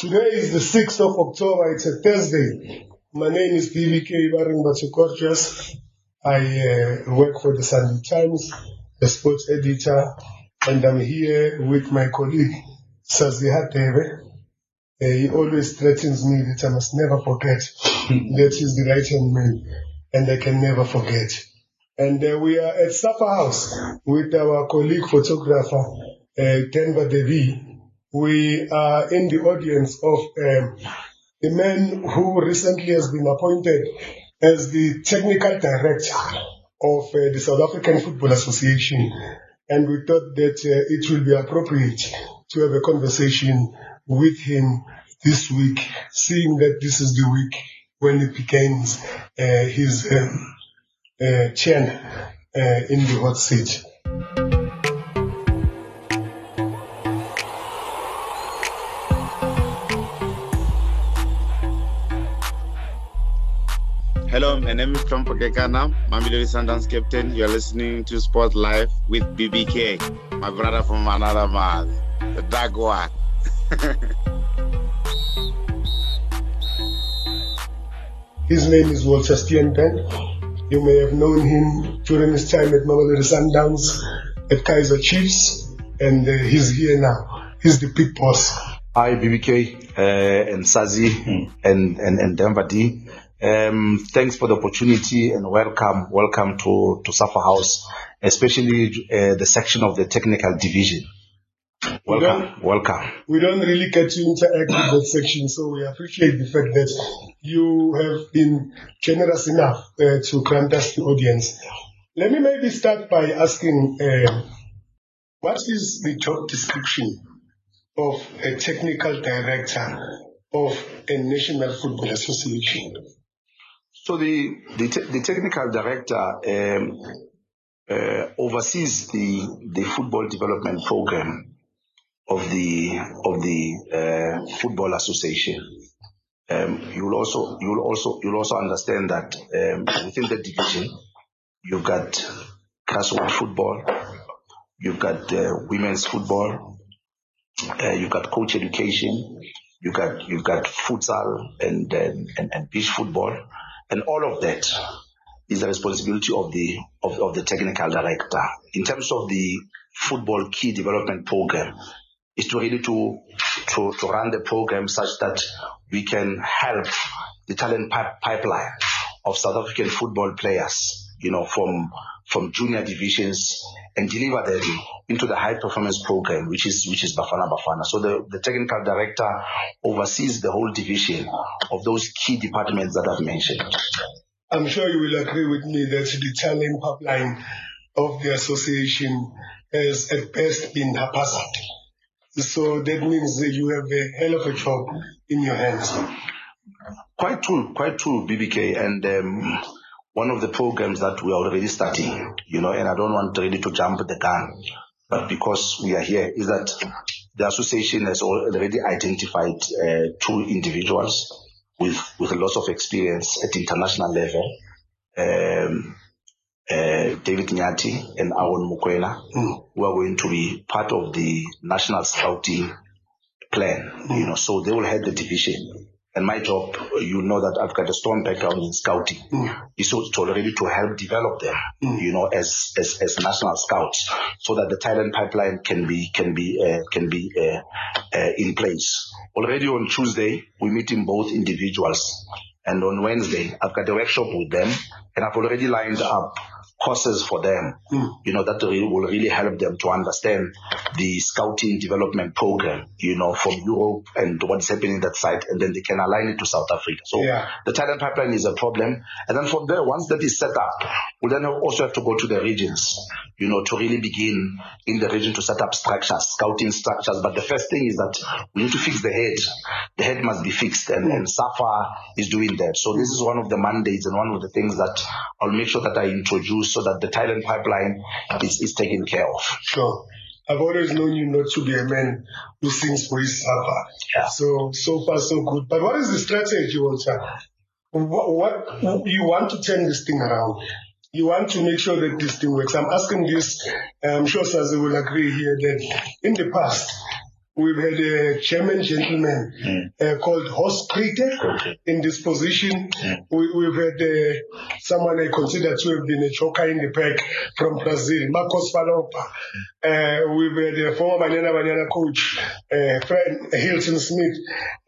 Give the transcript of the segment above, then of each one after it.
Today is the 6th of October. It's a Thursday. My name is BBK Baring Gorgeous. I uh, work for the Sunday Times, the sports editor, and I'm here with my colleague, Sazi Hadebe. Uh, he always threatens me that I must never forget that he's the right hand man, and I can never forget. And uh, we are at Safa House with our colleague photographer, uh, Denver Devi. We are in the audience of um, the man who recently has been appointed as the technical director of uh, the South African Football Association. And we thought that uh, it will be appropriate to have a conversation with him this week, seeing that this is the week when it begins uh, his um, uh, chain uh, in the hot seat. Hello, my name is Hlompho Kekana. Mamelodi Sundowns captain. You are listening to Sport Live with BBK, my brother from another mother, the dark one. His name is Walter Steenpen. You may have known him during his time at Mamelodi Sundowns, at Kaizer Chiefs, and uh, he's here now. He's the big boss. Hi, BBK uh, and Sazi and, and, and Denver D. Um, thanks for the opportunity and welcome, welcome to, to Safa House, especially uh, the section of the technical division. Welcome, welcome. We don't really get to interact with that section, so we appreciate the fact that you have been generous enough uh, to grant us the audience. Let me maybe start by asking, uh, what is the job description of a technical director of a National Football Association? So the the, te- the technical director um, uh, oversees the the football development program of the of the uh, football association. Um, you will also you will also you will also understand that um, within the division you've got grassroots football, you've got uh, women's football, uh, you've got coach education, you got you've got futsal and, and and and beach football, and all of that is the responsibility of the of, of the technical director. In terms of the football key development program, is to really to to to run the program such that we can help the talent pip- pipeline of South African football players, you know, from from junior divisions and deliver them into the high performance program, which is which is Bafana Bafana. So the, the technical director oversees the whole division of those key departments that I've mentioned. I'm sure you will agree with me that the talent pipeline of the association has at best been haphazard. So that means that you have a hell of a job in your hands. Quite true, quite true, BBK. And um, one of the programs that we are already starting, you know, and I don't want really to jump the gun, but because we are here, is that the association has already identified uh, two individuals with with lots of experience at international level. Um, uh, David Nyathi and Awon Mukwena, who are going to be part of the national scouting plan, you know, so they will head the division. And my job, you know that I've got a strong background in scouting. Is so to already to help develop them, you know, as, as, as national scouts so that the talent pipeline can be, can be, uh, can be, uh, uh, in place. Already on Tuesday, we're meeting both individuals. And on Wednesday, I've got a workshop with them and I've already lined up courses for them, hmm. you know, that really will really help them to understand the scouting development program, you know, from Europe and what's happening in that side, and then they can align it to South Africa. So Yeah. the talent pipeline is a problem. And then from there, once that is set up, we then also have to go to the regions, you know, to really begin in the region to set up structures, scouting structures. But the first thing is that we need to fix the head. The head must be fixed, and, and SAFA is doing that. So this is one of the mandates and one of the things that I'll make sure that I introduce so that the talent pipeline is, is taken care of. Sure. I've always known you not to be a man who sings for his supper. Yeah. So, so far so good. But what is the strategy, Walter? What, what you want to turn this thing around? You want to make sure that this thing works. I'm asking this, I'm sure Sazi will agree here that in the past, We've had a German gentleman uh, called Horst Kriete in this position. We, we've had uh, someone I consider to have been a choker in the pack from Brazil, Marcos Falopa. Uh, we've had a former Banyana Banyana coach, uh, Fran Hilton Smith,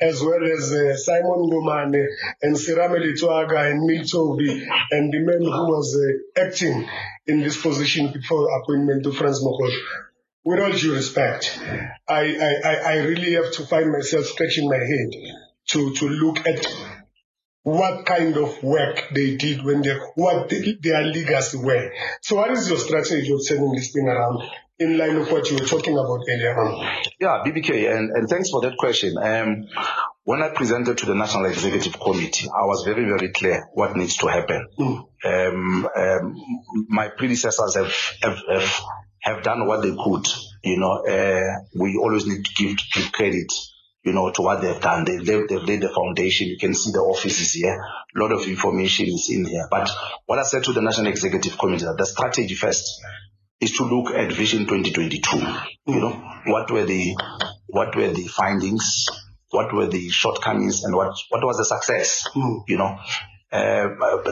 as well as uh, Simon Ngomane and Serame Letsoaka and Neil Tovey, and the man who was uh, acting in this position before appointment to Franz Mokos with all due respect, I, I, I really have to find myself scratching my head to, to look at what kind of work they did when they, what the, their legacy were. So what is your strategy of turning this thing around in line with what you were talking about earlier on? Yeah, BBK, and, and thanks for that question. Um, when I presented to the National Executive Committee, I was very, very clear what needs to happen. Mm. Um, um, my predecessors have, have, have have done what they could. You know, uh, we always need to give, give credit, you know, to what they've done. They, they've, they've laid the foundation. You can see the offices here. A lot of information is in here. But what I said to the National Executive Committee, that the strategy first is to look at Vision 2022. You know, what were the, what were the findings? What were the shortcomings and what, what was the success? Mm. You know, uh,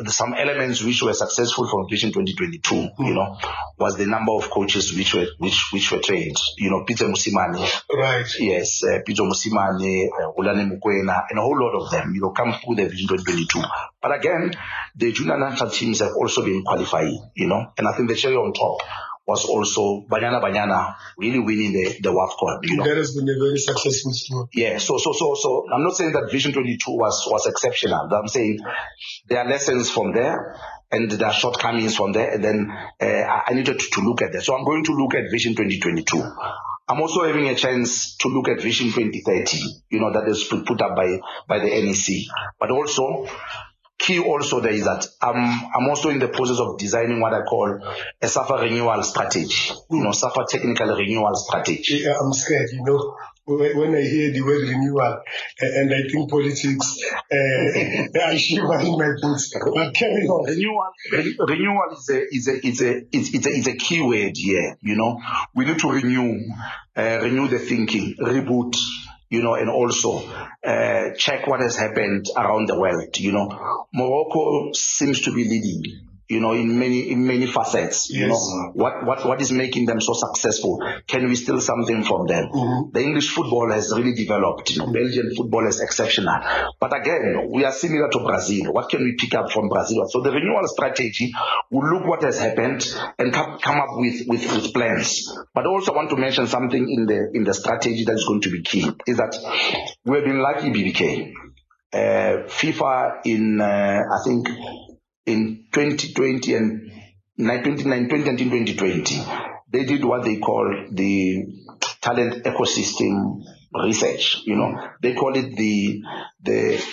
some elements which were successful from Vision 2022, Mm. you know, was the number of coaches which were which which were trained. You know, Pitso Mosimane, Right. yes, uh, Pitso Mosimane, uh, Rulani Mokwena, and a whole lot of them, you know, come through the Vision 2022. But again, the junior national teams have also been qualifying, you know, and I think the cherry on top was also Banyana Banyana really winning the the WAFCON, you know. That has been a very successful story. Yeah, so so so so I'm not saying that Vision 22 was was exceptional. I'm saying there are lessons from there and there are shortcomings from there, and then uh, I needed to, to look at that. So I'm going to look at Vision 2022. I'm also having a chance to look at Vision 2030. You know that is put put up by by the NEC, but also. Key also there is that I'm I'm also in the process of designing what I call a SAFA renewal strategy, you know, SAFA technical renewal strategy. Yeah, I'm scared, you know, when I hear the word renewal and I think politics, uh, I shiver in my boots. But carry on. renewal re- renewal is a is a is a it's, it's a it's a key word here you know we need to renew uh, renew the thinking reboot you know and also uh, check what has happened around the world you know. Morocco seems to be leading you know in many in many facets you know. What what what is making them so successful? Can we steal something from them? Mhm. the english football has really developed you know. Belgian football is exceptional. But again we are similar to brazil. What can we pick up from brazil? So the renewal strategy will look what has happened and come, come up with, with with plans. But also want to mention something in the in the strategy that is going to be key is that we have been lucky bbk uh, fifa in uh, i think in 2020 and 2019, 2020, 2020, they did what they call the talent ecosystem research. You know, they call it the the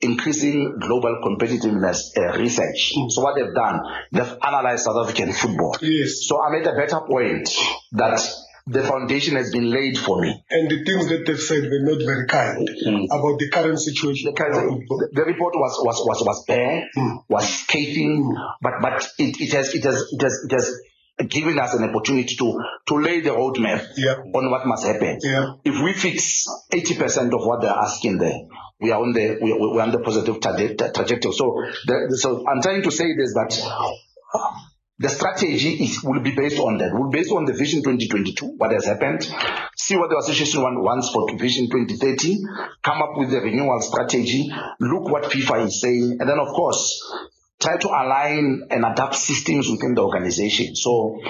increasing global competitiveness uh, research. So what they've done, they've analyzed South African football. Yes. So I made a better point that the foundation has been laid for me. And the things that they've said were not very kind Mm. about the current situation. the, kind the, report was was was was bare, Mm. was scathing, but but it, it has it has it has it has given us an opportunity to to lay the roadmap Yeah. on what must happen. Yeah. If we fix eighty percent of what they're asking there, we are on the we, we're on the positive traje- tra- trajectory. So the, so I'm trying to say this that. The strategy is, will be based on that. Will be based on the Vision 2022, what has happened, see what the association wants for Vision 2030, come up with the renewal strategy, look what FIFA is saying, and then of course, try to align and adapt systems within the organization. So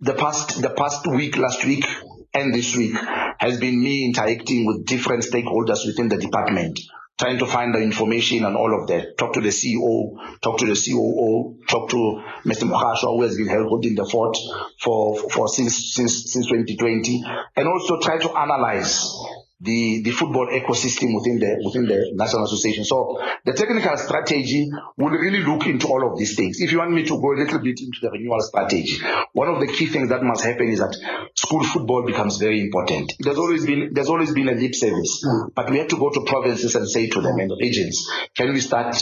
the past the past week, last week, and this week has been me interacting with different stakeholders within the department, trying to find the information and all of that. Talk to the CEO, talk to the COO, talk to Mr. Mohasho, who has been holding the fort for for since since since 2020, and also try to analyze the, the football ecosystem within the within the national association. So the technical strategy will really look into all of these things. If you want me to go a little bit into the renewal strategy, one of the key things that must happen is that school football becomes very important. Has always been there's always been a lip service, but we have to go to provinces and say to them and regions, can we start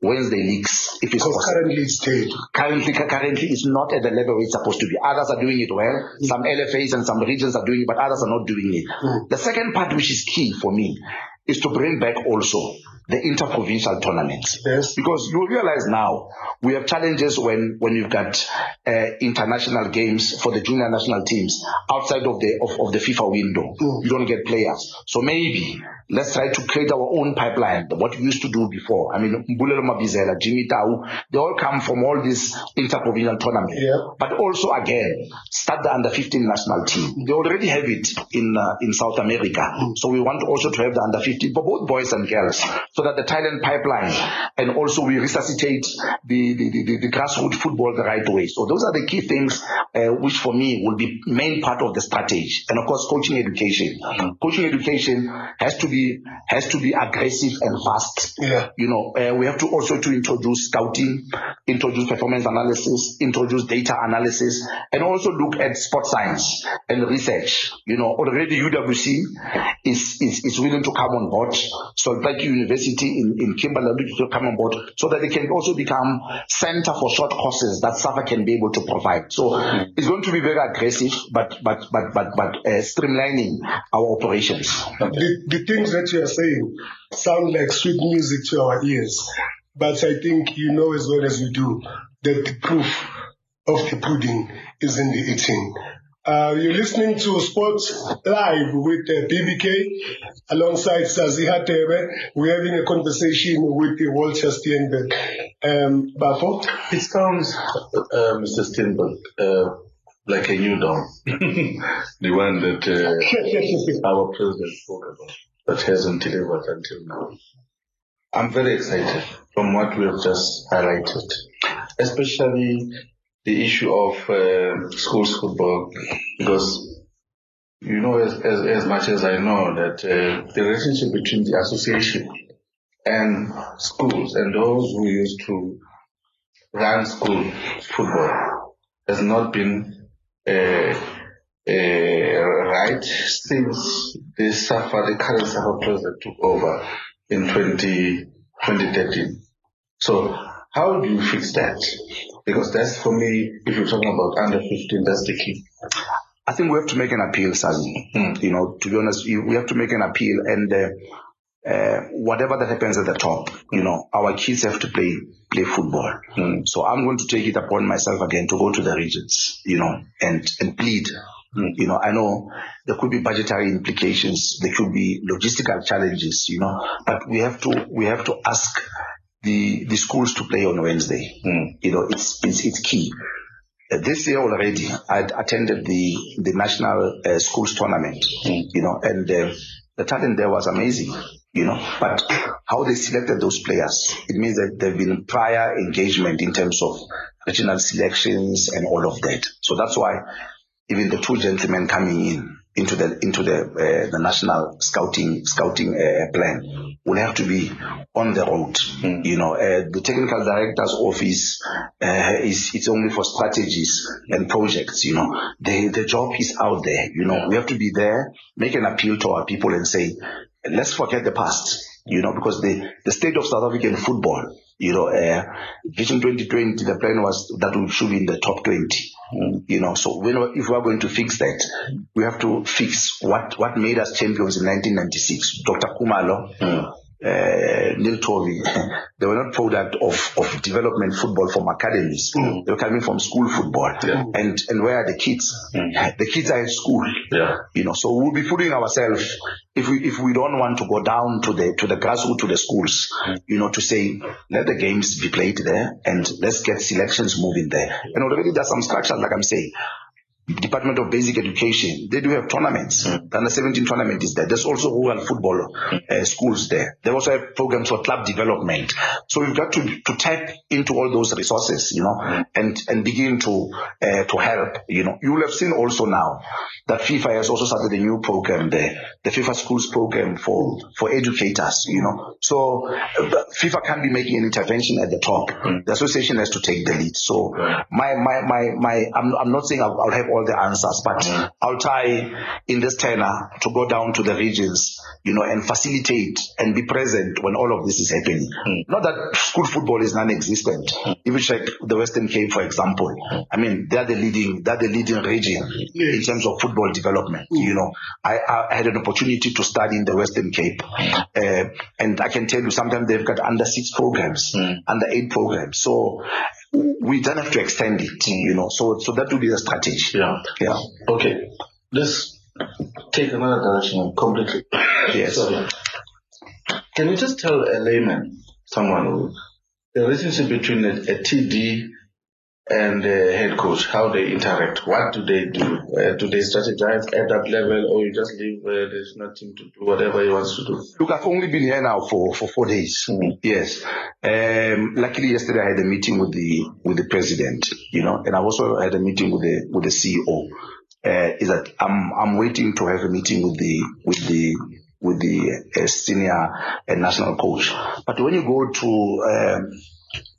Wednesday leagues if it's Because possible. currently it's dead. Currently, currently it's not at the level it's supposed to be. Others are doing it well. Some LFAs and some regions are doing it, but others are not doing it. Mm. The second part, which is key for me, is to bring back also the interprovincial tournaments. Yes. Because you realize now we have challenges when when you've got uh, international games for the junior national teams outside of the of, of the FIFA window. Mm. You don't get players. So maybe let's try to create our own pipeline. What we used to do before. I mean, Mbulelo Mabizela, Jimmy Tau, they all come from all these interprovincial tournaments. Yeah. But also again, start the under 15 national team. They already have it in uh, in South America. So we want also to have the under 15 for both boys and girls, so that the talent pipeline and also we resuscitate the the, the, the, the grassroots football the right way. So those are the key things uh, which for me will be main part of the strategy. And of course, coaching education. Coaching education has to be has to be aggressive and fast. Yeah. You know, uh, we have to also to introduce scouting, introduce performance analysis, introduce data analysis, and also look at sport science and research. You know, already UWC is is, is willing to come on board. Sol Plaatje University in, in Kimberley to come on board so that they can also become center for short courses that SAFA can be able to provide. So it's going to be very aggressive, but but but but but uh, streamlining our operations. The, the things that you are saying sound like sweet music to our ears, but I think you know as well as we do that the proof of the pudding is in the eating. Uh, you're listening to Sports Live with uh, BBK alongside Sazi Hadebe. We're having a conversation with the Walter Steenberg. Um, Bafo? It sounds, uh, Mr. Steinberg, uh, like a new dawn. the one that uh, our president spoke about, that hasn't delivered until now. I'm very excited from what we have just highlighted, especially the issue of uh, schools football, because you know as, as, as much as I know that uh, the relationship between the association and schools and those who used to run school football has not been uh, right since the SAFA, the current SAFA president took over in 20, 2013. So how do you fix that? Because that's for me, if you're talking about under 15, that's the key. I think we have to make an appeal, Sazi. Mm. You know, to be honest, we have to make an appeal, and uh, uh, whatever that happens at the top, you know, our kids have to play play football. Mm. So I'm going to take it upon myself again to go to the regions, you know, and and plead. Mm. You know, I know there could be budgetary implications, there could be logistical challenges, you know, but we have to we have to ask the the schools to play on Wednesday. Mm. You know, it's it's it's key. Uh, this year already, I attended the the national uh, schools tournament. Mm. You know, and uh, the talent there was amazing. You know, but how they selected those players, it means that there've been prior engagement in terms of regional selections and all of that. So that's why even the two gentlemen coming in into the into the uh, the national scouting scouting uh, plan will have to be on the road. Mm. You know, uh, the technical director's office uh, is it's only for strategies and projects. You know, the the job is out there. You know, we have to be there, make an appeal to our people, and say, let's forget the past. You know, because the the state of South African football. You know, uh, Vision 2020, the plan was that we should be in the top 20. You know, so when, if we are going to fix that, we have to fix what, what made us champions in 1996. Dr. Khumalo, uh, Neil Tovey, they were not product of, of development football from academies. Mm. They were coming from school football. Yeah. And, and where are the kids? Mm. The kids are in school. Yeah. You know, so we'll be putting ourselves if we if we don't want to go down to the to the grassroots to the schools, you know, to say let the games be played there and let's get selections moving there. And already there's some structures, like I'm saying. Department of Basic Education, they do have tournaments. The under 17 tournament is there. There's also rural football uh, schools there. They also have programs for club development. So we've got to, to tap into all those resources, you know, and, and begin to, uh, to help, you know. You will have seen also now that FIFA has also started a new program there, the FIFA schools program for, for educators, you know. So uh, FIFA can't be making an intervention at the top. The association has to take the lead. So my, my, my, my, I'm, I'm not saying I'll, I'll have all all the answers, but Mm. I'll try in this tenor to go down to the regions, you know, and facilitate and be present when all of this is happening. Mm. Not that school football is non-existent. If you check the Western Cape, for example, I mean, they're the leading, they're the leading region in terms of football development. You know, I, I had an opportunity to study in the Western Cape, uh, and I can tell you sometimes they've got under six programs, under eight programs. So we don't have to extend it. You know, so so that would be the strategy. Yeah. Yeah. Okay. Let's take another direction completely. Yes. Sorry. Can you just tell a layman, someone who, the relationship between a, a TD and a head coach, how they interact? What do they do? Uh, do they strategize at that level, or you just leave uh, there's nothing to do, whatever he wants to do? Look, I've only been here now for, for four days. Mm. Yes. Um, luckily yesterday I had a meeting with the, with the president, you know, and I also had a meeting with the, with the CEO. Uh, is that I'm, I'm waiting to have a meeting with the, with the, with the uh, senior uh, national coach. But when you go to, um,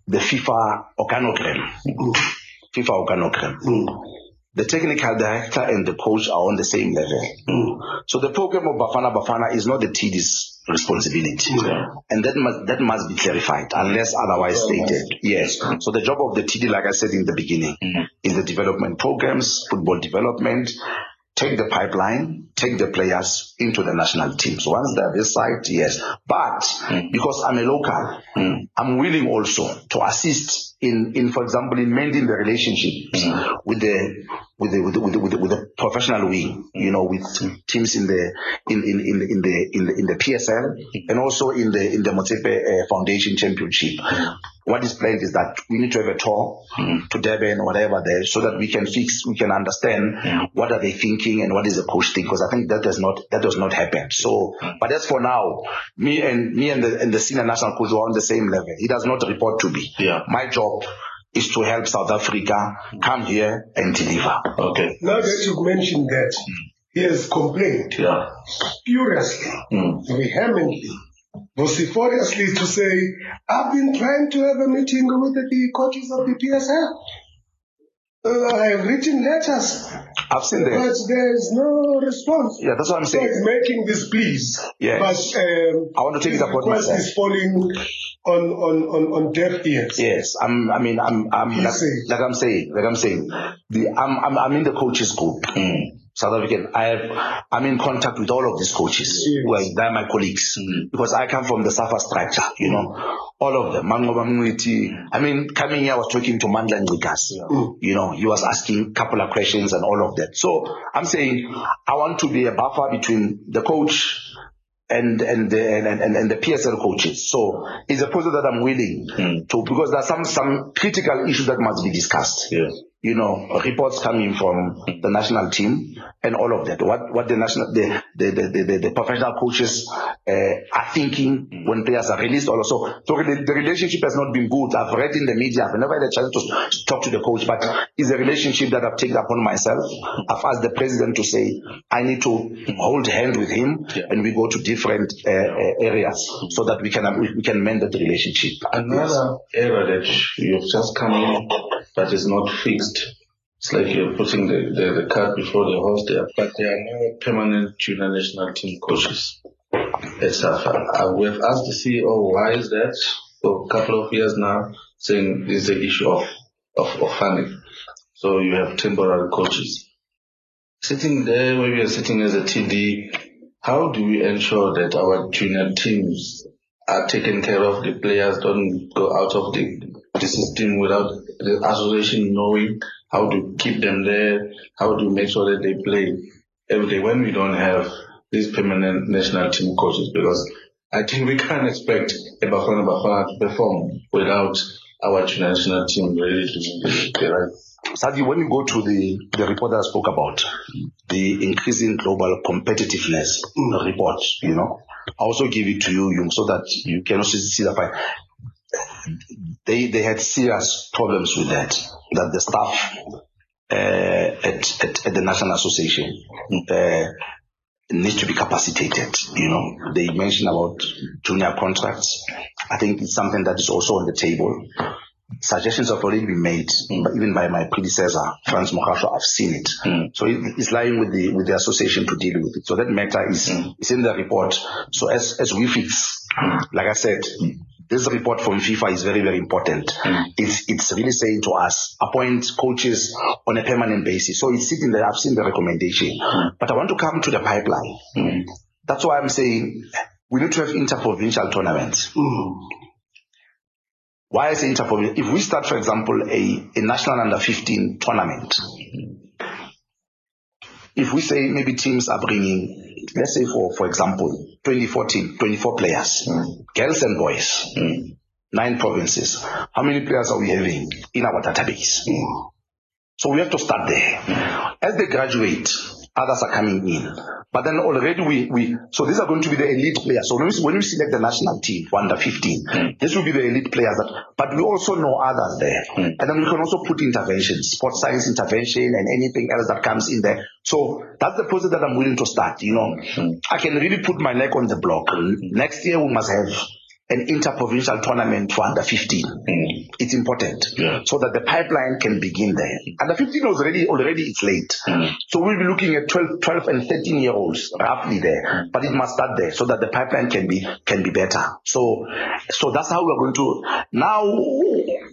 the FIFA organogram, mm. FIFA organogram, mm. the technical director and the coach are on the same level. Mm. So the program of Bafana Bafana is not the TD's responsibility. And that must, that must be clarified unless otherwise stated. Yes. So the job of the TD, like I said in the beginning, is the development programs, football development, take the pipeline, take the players into the national team. So once they're this side, yes. But mm. because I'm a local, mm. I'm willing also to assist in, in, for example, in mending the relationships with the with the with the, with the, with the, with the professional wing, you know, with teams in the in in in, in the in the in the PSL and also in the in the Motsepe uh, Foundation Championship. What is planned is that we need to have a tour to Durban or whatever there, so that we can fix, we can understand what are they thinking and what is the coach thinking. Because I think that does not that does not happen. So, but as for now, me and me and the and the senior national coach are on the same level. He does not report to me. Yeah. My job is to help South Africa come here and deliver. Okay. Now that you've mentioned that, he has complained Yeah. furiously, Mm. vehemently, vociferously to say, I've been trying to have a meeting with the coaches of the PSL. Uh, I have written letters, I've seen but there is no response. Yeah, that's what I'm saying. So making these pleas. Yes. But um, I want to take it upon myself. is falling on, on, on, on deaf ears. Yes, I'm. I mean, I'm. I'm like, like I'm saying. Like I'm saying. The I'm. I'm, I'm in the coaches group. Mm. South African. I have. I'm in contact with all of these coaches. Yes. Who are they're my colleagues mm. because I come from the SAFA structure. You know, mm. all of them. Manqoba Mngqithi. I mean, coming here, I was talking to Mandla Ncikazi. You know, he was asking a couple of questions and all of that. So I'm saying I want to be a buffer between the coach and and the and, and, and the PSL coaches. So it's a process that I'm willing mm. to because there are some some critical issues that must be discussed. Yes. You know, reports coming from the national team and all of that. What what the national the the the, the, the, professional coaches uh, are thinking when players are released. Also, so the, the relationship has not been good. I've read in the media. I've never had a chance to, talk to the coach, but it's a relationship that I've taken upon myself. I've asked the president to say I need to hold hand with him Yeah. and we go to different uh, uh, areas so that we can we, can mend that relationship. Another error that you've just come in that is not fixed. It's like you're putting the, the, the cart before the horse there, but there are no permanent junior national team coaches. It's a, uh, we've asked the CEO why is that for a couple of years now, saying it's the issue of, of, of funding. So you have temporary coaches. Sitting there where we are sitting as a TD, how do we ensure that our junior teams are taken care of, the players don't go out of the, system without the association knowing how to keep them there, how to make sure that they play every day when we don't have these permanent national team coaches? Because I think we can't expect a Bafana Bafana to perform without our national team doing the, the right? Sadly, when you go to the, the report that I spoke about, the increasing global competitiveness report, you know, I also give it to you, you so that you can also see the by, they, they had serious problems with that, that the staff uh, at, at, at the National Association uh, needs to be capacitated. You know, they mentioned about junior contracts. I think it's something that is also on the table. Suggestions have already been made, but even by my predecessor, Franz Mokgasho, I've seen it. So it, it's lying with the with the association to deal with it. So that matter is is in the report. So as as we fix, like I said, this report from FIFA is very, very important. Mm. It's it's really saying to us, appoint coaches on a permanent basis. So it's sitting there. I've seen the recommendation, mm. but I want to come to the pipeline. Mm. That's why I'm saying we need to have interprovincial tournaments. Why is interprovincial? If we start, for example, a, a national under 15 tournament, if we say maybe teams are bringing, let's say for for example, 2014, 24 players, mm. girls and boys, mm. nine provinces. How many players are we having in our database? Mm. So we have to start there. As they graduate, others are coming in. But then already we, we so these are going to be the elite players. So when we, when we select the national team for under 15, this will be the elite players. That, but we also know others there. And then we can also put interventions, sports science intervention and anything else that comes in there. So that's the process that I'm willing to start. You know, mm-hmm. I can really put my neck on the block. Next year we must have an interprovincial tournament for under 15. Mm. It's important Yeah. so that the pipeline can begin there. Under 15 was already already it's late. Mm. So we'll be looking at 12, 12 and 13 year olds roughly there. But it must start there so that the pipeline can be can be better. So so that's how we're going to now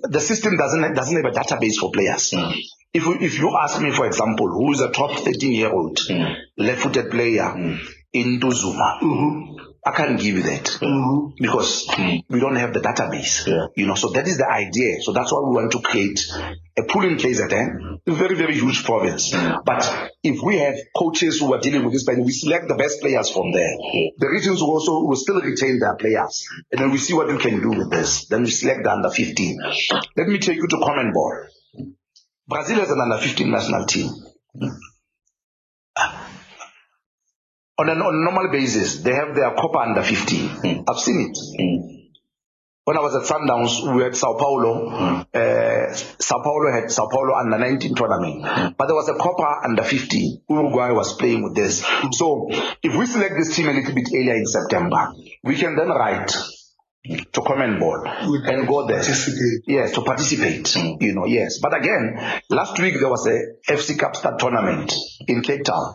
the system doesn't doesn't have a database for players. Mm. If, we, if you ask me, for example, who is a top 13 year old left footed player in Duzuma, mm-hmm. I can't give you that mm-hmm. because we don't have the database. Yeah. You know, so that is the idea. So that's why we want to create a pool in KZN, a very, very huge province. But if we have coaches who are dealing with this, then we select the best players from there. The regions will also will still retain their players. And then we see what we can do with this. Then we select the under 15. Let me take you to CONMEBOL. Brazil has an under 15 national team. On a, on normal basis, they have their Copa under 15. Hmm. I've seen it. Hmm. When I was at Sundowns, we had Sao Paulo. Hmm. Uh, Sao Paulo had Sao Paulo under 19 tournament. But there was a Copa under 15. Uruguay was playing with this. So if we select this team a little bit earlier in September, we can then write to CONMEBOL and go there. Participate. Yes, to participate. You know, yes. But again, last week there was a FC Cup Start tournament in Cape Town.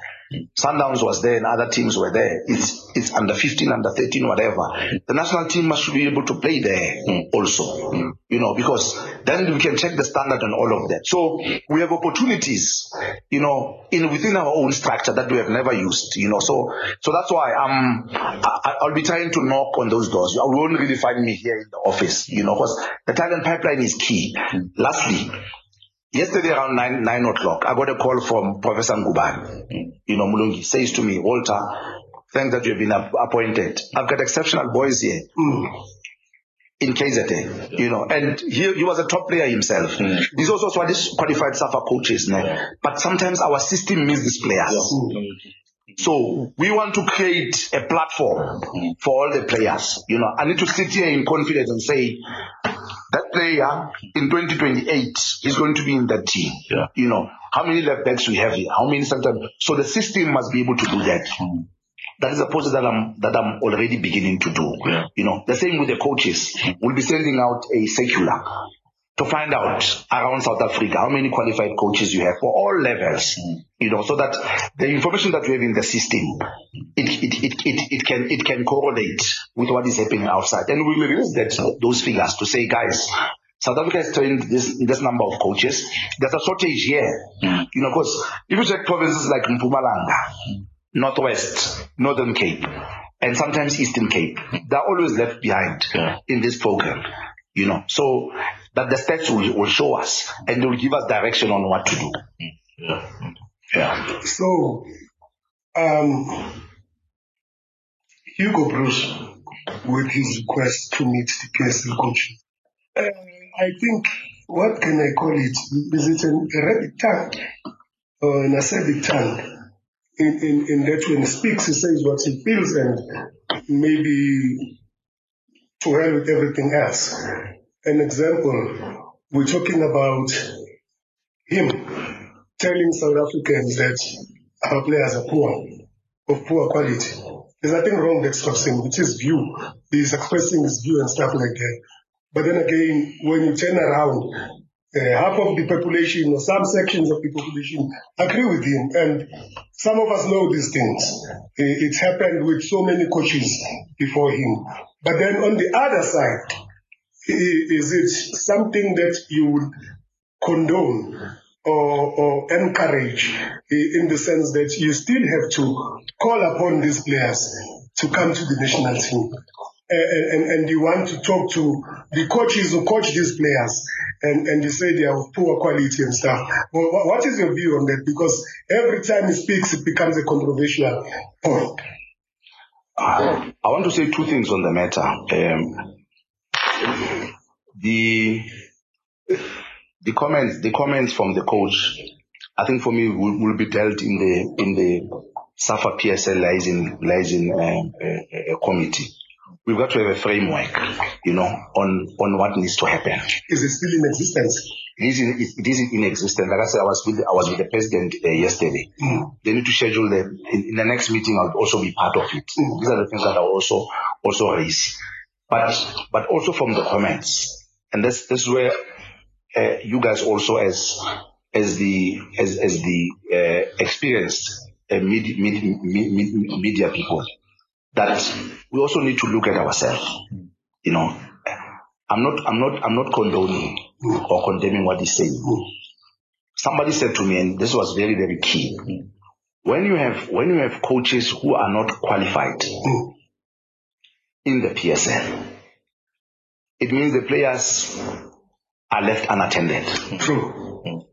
Sundowns was there and other teams were there. It's it's under 15, under 13, whatever. The national team must be able to play there mm. also. Mm, you know, because then we can check the standard and all of that. So we have opportunities, you know, in within our own structure that we have never used. You know, so so that's why I'm I, I'll be trying to knock on those doors. You won't really find me here in the office, you know, because the talent pipeline is key. Mm. Lastly, Yesterday around nine nine o'clock, I got a call from Professor Ngubane. You know, Mulungi says to me, Walter, thanks that you've been app- appointed. I've got exceptional boys here mm. in KZN, you know, and he, he was a top player himself. Mm. He's also Swedish qualified SAFA coaches now. But sometimes our system misses these players. Mm. So we want to create a platform for all the players. You know, I need to sit here in confidence and say, that player in 2028 is going to be in that team. Yeah. You know, how many left backs we have here? How many center? So the system must be able to do that. That is a process that I'm that I'm already beginning to do. Yeah. You know, the same with the coaches. We'll be sending out a circular to find out around South Africa how many qualified coaches you have for all levels. Mm-hmm. You know, so that the information that we have in the system, it it, it, it, it can it can correlate with what is happening outside, and we will release that those figures to say, guys. South Africa has trained this this number of coaches. There's a shortage here, mm-hmm. you know, because if you check provinces like Mpumalanga, Northwest, Northern Cape, and sometimes Eastern Cape, they're always left behind Yeah. in this program. You know, so that the stats will, will show us and they will give us direction on what to do. Yeah. Yeah. So, um, Hugo Broos, with his request to meet the PSL coaches, uh, I think, what can I call it? Is it an Arabic tongue or an Asabic tongue? In, in, in that when he speaks, he says what he feels and maybe to hell with everything else. An example, we're talking about him telling South Africans that our players are poor, of poor quality. There's nothing wrong that stops him. It's his view. He's expressing his view and stuff like that. But then again, when you turn around, uh, half of the population or some sections of the population agree with him. And some of us know these things. Uh, It's happened with so many coaches before him. But then on the other side, is it something that you would condone or, or encourage in the sense that you still have to call upon these players to come to the national team? and, and, and you want to talk to the coaches who coach these players and, and you say they are of poor quality and stuff. Well, what is your view on that? Because every time he speaks, it becomes a controversial point. I want to say two things on the matter. Um, the the comments the comments from the coach, I think for me will, will be dealt in the in the SAFA PSL liaison liaison um, uh, uh, committee. We've got to have a framework, you know, on on what needs to happen. Is it still in existence? It is in, it is in existence. Like I said, I was with the, I was with the president uh, yesterday. They need to schedule the in, in the next meeting. I'll also be part of it. These are the things that I also also raise. But but also from the comments, and this this is where uh, you guys also as as the as as the uh, experienced uh, media, media, media people that we also need to look at ourselves. You know, I'm not I'm not I'm not condoning or condemning what he's saying. Somebody said to me, and this was very very key. When you have when you have coaches who are not qualified in the PSL, it means the players are left unattended. True.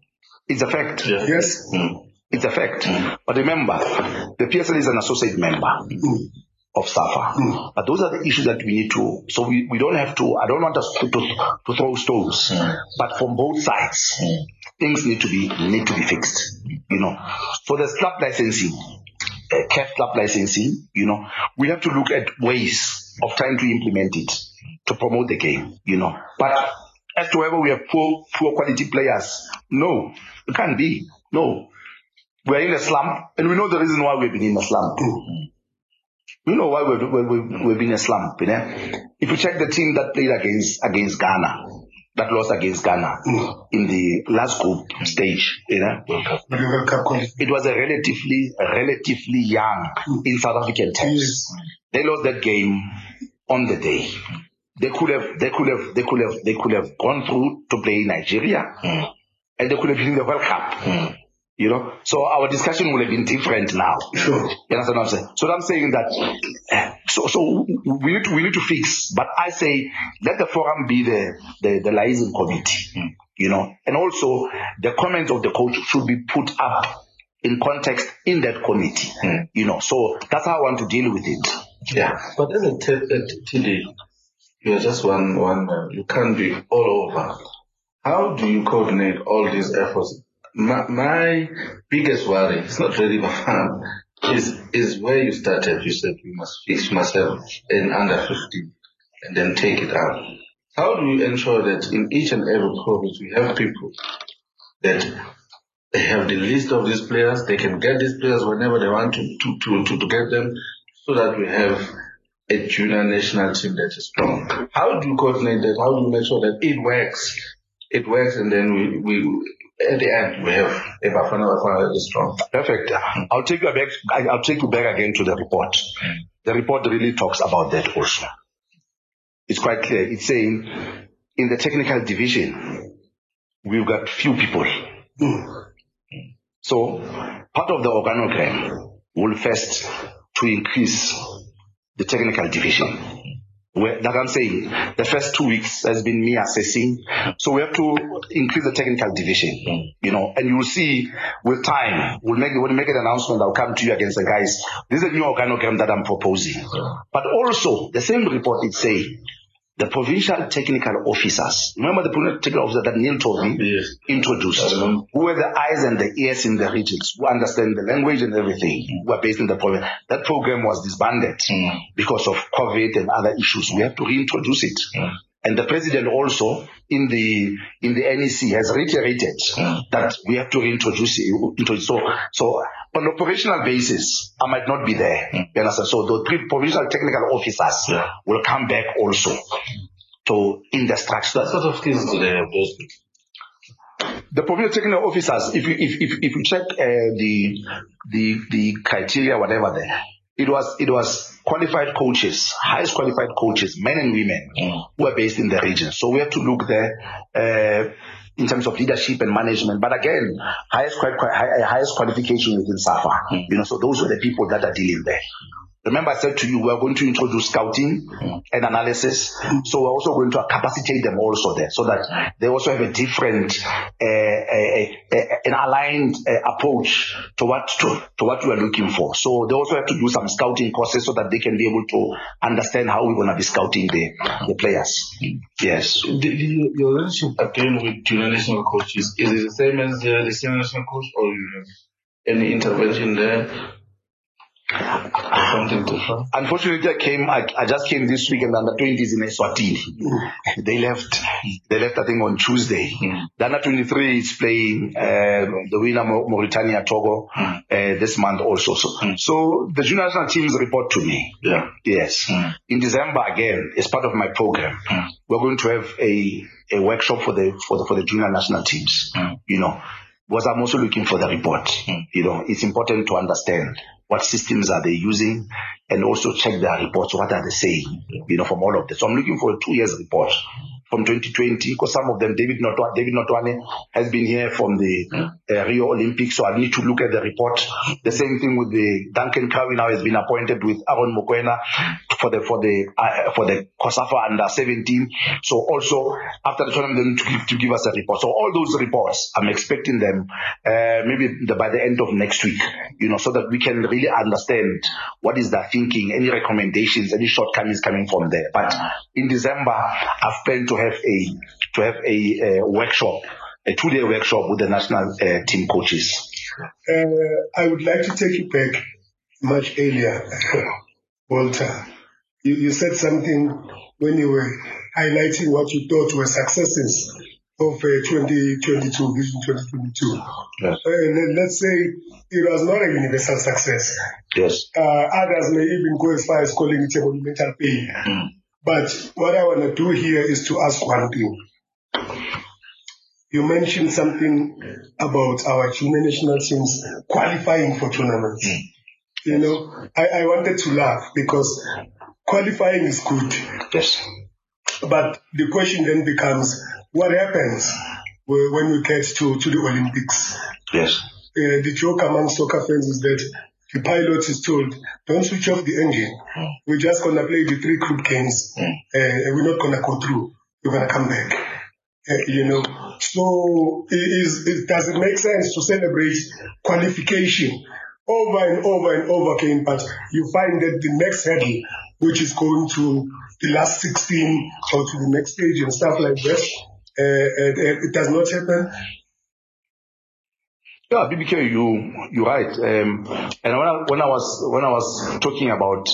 It's a fact. Yes. Mm. It's a fact. Mm. But remember, the PSL is an associate member mm. of SAFA. But those are the issues that we need to, so we, we don't have to, I don't want us to, to, to throw stones, but from both sides, things need to be, need to be fixed. You know, for the club licensing, uh, CAF club licensing, you know, we have to look at ways of trying to implement it to promote the game, you know. But as to whether we have poor, poor quality players, no, it can't be. No. We're in a slump, and we know the reason why we've been in a slump. We know why we've, we've, we've been in a slump. You know? If you check the team that played against against Ghana, that lost against Ghana in the last group stage, you know, The World Cup it was a relatively relatively young in South African terms. They lost that game on the day. They could have they could have they could have they could have gone through to play Nigeria mm. and they could have been in the World Cup. Mm. You know, so our discussion would have been different now. Sure. You understand what I'm saying? So I'm saying that, eh, so so we need to we need to fix. But I say let the forum be the the, the liaison committee. You know, and also the comments of the coach should be put up in context in that committee. You know, so that's how I want to deal with it. Yeah, but as a t- a t- TD, you're just one one. You can't be all over. How do you coordinate all these efforts? My, my biggest worry, it's not really my fun, is is where you started. You said you must fix, have an under 15 and then take it out. How do you ensure that in each and every province we have people that they have the list of these players, they can get these players whenever they want to, to, to, to, to get them so that we have a junior national team that is strong. How do you coordinate that? How do you make sure that it works? It works and then we, we at the end we have a Bafana Bafana is strong. Perfect. I'll take you back. I'll take you back again to the report. The report really talks about that also. It's quite clear. It's saying in the technical division, we've got few people. So part of the organogram will first to increase the technical division. Where, like I'm saying, the first two weeks has been me assessing. So we have to increase the technical division, you know, and you'll see with time, we'll make, when we make an announcement, I'll come to you against the guys. This is a new organogram that I'm proposing. But also, the same report is saying, the provincial technical officers, remember the provincial technical officer that Neil told me? Yes. introduced, who were the eyes and the ears in the regions, who understand the language and everything, mm. who are based in the province. That program was disbanded mm. because of COVID and other issues. We have to reintroduce it. Mm. And the president also in the in the NEC has reiterated that we have to reintroduce it. So so on an operational basis, I might not be there. You understand? So the three provincial technical officers Yeah. will come back also to in the structure. What sort of skills do they have? The provincial technical officers, if you if if, if you check uh, the the the criteria, whatever there, it was it was qualified coaches, highest qualified coaches, men and women, Mm. who are based in the region. So we have to look there. Uh, in terms of leadership and management, but again, highest quali- quali- hi- highest qualification within SAFA. Mm. You know, so those were the people that are dealing there. Remember, I said to you, we're going to introduce scouting and analysis. So we're also going to capacitate them also there so that they also have a different, uh, uh, uh, an aligned uh, approach to what, to, to what we are looking for. So they also have to do some scouting courses so that they can be able to understand how we're going to be scouting the, the players. Yes. The, the, your relationship again with junior national coaches is it the same as the, the senior national coach, or any intervention there? Or something different? Unfortunately, I came. I, I just came this week, and the under 20s in Eswatini. They left. They left. I think on Tuesday. The under 23 is playing uh, the winner Mau- Mauritania Togo uh, this month also. So, so the junior national teams report to me. Yeah. Yes. In December again, as part of my program, Mm. we're going to have a, a workshop for the for the for the junior national teams. Mm. You know, because I'm also looking for the report. You know, it's important to understand what systems are they using and also check their reports. What are they saying? You know, from all of this. So I'm looking for a two years report from 2020 because some of them, David Notwa, David Notoane has been here from the uh, Rio Olympics. So I need to look at the report. The same thing with the Duncan Crowie now has been appointed with Aaron Mokoena for the, for the, uh, for the COSAFA under 17. So also after the tournament, to give, to give us a report. So all those reports, I'm expecting them, uh, maybe the, by the end of next week, you know, so that we can really understand what is their thinking, any recommendations, any shortcomings coming from there. But in December, I've planned to have a, to have a, uh workshop, a two-day workshop with the national uh, team coaches. Uh, I would like to take you back much earlier, Walter. You, you said something when you were highlighting what you thought were successes of uh, 2022, Vision 2022. Yes. Uh, let- let's say it was not a universal success. Yes. Uh, others may even go as far as calling it a monumental failure. But what I want to do here is to ask one thing. You mentioned something about our junior national teams qualifying for tournaments. You know, I, I wanted to laugh because qualifying is good. Yes. But the question then becomes, what happens when we get to, to the Olympics? Yes. uh, the joke among soccer fans is that the pilot is told, don't switch off the engine. We're just going to play the three group games uh, and we're not going to go through. We're going to come back. Uh, you know, so it is, it, does it make sense to celebrate qualification over and over and over again, but you find that the next hurdle, which is going to the last 16 or to the next stage and stuff like that, uh, and it does not happen. Yeah, BBK, you you're right. Um, and when I, when I was when I was talking about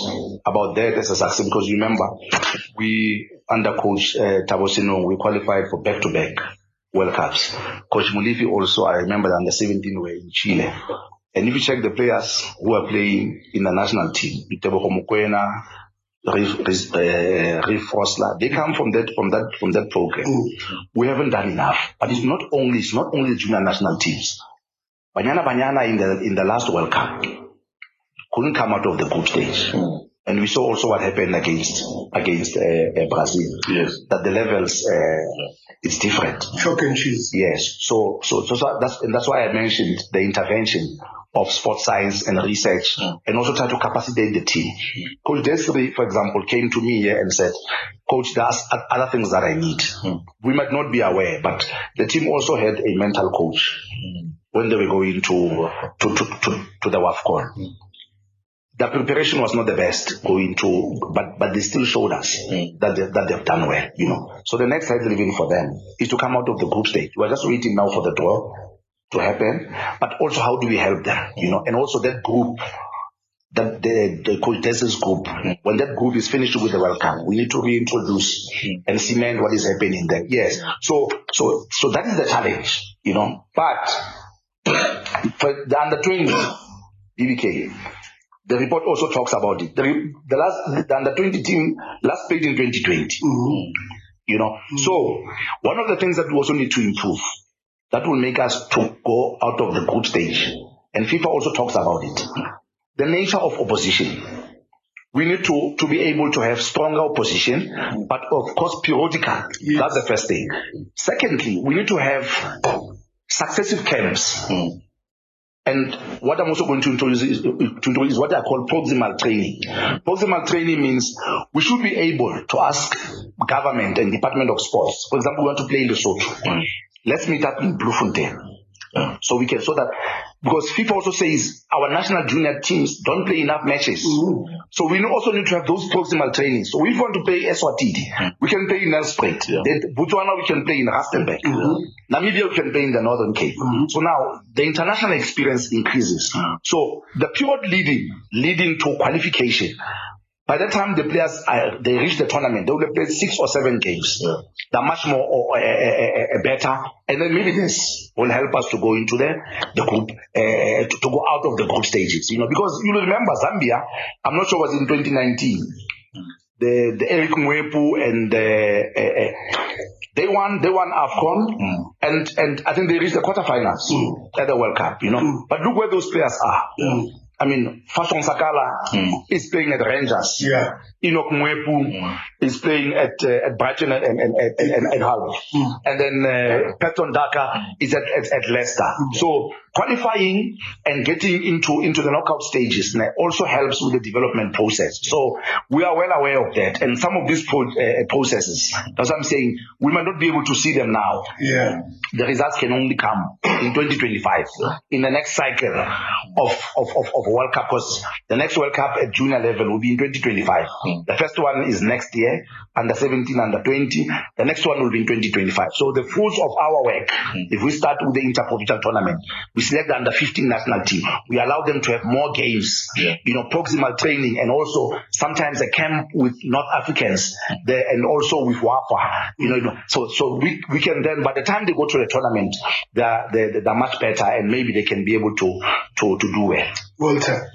about that as a success, because remember we under Coach uh, Thabo Senong we qualified for back to back World Cups. Coach Molefi also, I remember the under 17 were in Chile. And if you check the players who are playing in the national team, Teboho Mokoena, Reeve, uh, Reeve Frosler, they come from that from that from that program. We haven't done enough, but it's not only it's not only the junior national teams. Banyana Banyana in the in the last World Cup couldn't come out of the group stage, and we saw also what happened against against uh, uh, Brazil. Yes. That the levels uh, it's different. Chalk and cheese. Yes. So so so, so that's and that's why I mentioned the intervention of sports science and research, hmm. and also try to capacitate the team. Coach Desiree, for example, came to me here and said, "Coach, there's other things that I need. Hmm. We might not be aware, but the team also had a mental coach hmm. when they were going to to to to, to the WAFCON. The preparation was not the best going to, but but they still showed us that they, that they've done well, you know. So the next hurdle even for them is to come out of the group stage. We're just waiting now for the draw to happen, but also how do we help them, you know, and also that group. That the, the Dess's group, when that group is finished with the WAFCON, we need to reintroduce and cement what is happening there. Yes. So, so, so that is the challenge, you know. But for the under 20 BBK, the report also talks about it. The, the last, the under 20 team last played in 2020. You know, mm. so one of the things that we also need to improve that will make us to go out of the group stage, and FIFA also talks about it. The nature of opposition. We need to, to be able to have stronger opposition, but of course periodical. Yes. That's the first thing. Secondly, we need to have successive camps. Mm. And what I'm also going to introduce is, to introduce is what I call proximal training. Proximal training means we should be able to ask government and Department of Sports, for example, we want to play in the Lesotho. Let's meet up in Bloemfontein. So we can, so that, because FIFA also says our national junior teams don't play enough matches. Mm-hmm. So we also need to have those proximal trainings. So if we want to play Eswatini, mm-hmm. we can play in Nelspruit. Yeah. Then Botswana, we can play in Rustenburg. Mm-hmm. Namibia, we can play in the Northern Cape. Mm-hmm. So now the international experience increases. So the period leading, leading to qualification, by the time the players are, they reach the tournament, they will play six or seven games. Yeah. They're much more uh, uh, uh, better, and then maybe this will help us to go into the the group to, to, go out of the group stages. You know, because you remember Zambia. I'm not sure was in 2019. The the Eric Mwepu and the, they won they won AFCON mm. and and I think they reached the quarterfinals mm. at the World Cup. You know, mm. but look where those players are. I mean, Fashion Sakala mm. is playing at Rangers. Yeah. Enock Mwepu is playing at uh, at Brighton and and and, and, and Hull. Mm. And then uh, Patson Daka is at at, at Leicester. Mm. So qualifying and getting into into the knockout stages also helps with the development process. So we are well aware of that. And some of these pro- uh, processes, that's what I'm saying, we might not be able to see them now. Yeah. The results can only come in 2025 in the next cycle of of of, of World Cup because the next World Cup at junior level will be in 2025. Mm. The first one is next year, under 17, under 20. The next one will be in 2025. So the fruits of our work, mm. if we start with the interprovincial tournament, we select the under 15 national team. We allow them to have more games, yeah. you know, proximal training and also sometimes a camp with North Africans there and also with WAFA, you know, you know, so, so we, we can then, by the time they go to the tournament, they're, they're, they're much better and maybe they can be able to, to, to do well. Walter,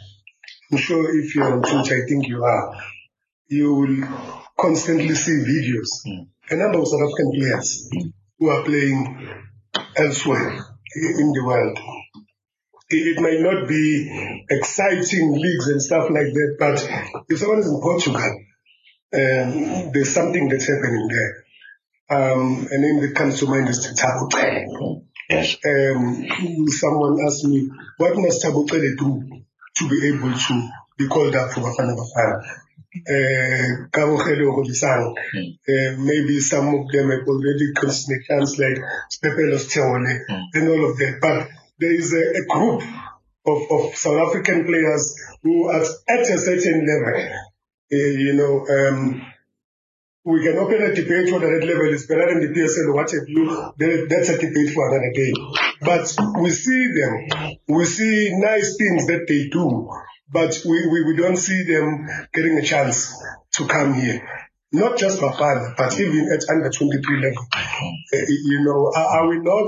I'm sure if you're on Twitter, I think you are, you will constantly see videos. Mm. A number of South African players mm. who are playing elsewhere in the world. It might not be exciting leagues and stuff like that, but if someone is in Portugal, um, there's something that's happening there. Um, a name that comes to mind is Thabo Yes. Um, someone asked me, what must Thabo do to be able to be called up for Bafana Bafana? Uh, uh, maybe some of them have already crossed the chance like Pepelos Teone mm. and all of that. But there is a, a group of, of South African players who are at a certain level, uh, you know, um, we can open a debate whether that level is better than the PSL or what have you. That's a debate for another day. But we see them. We see nice things that they do, but we, we, we don't see them getting a chance to come here. Not just Bafana, but even at under 23 level. Uh, you know, are, are we not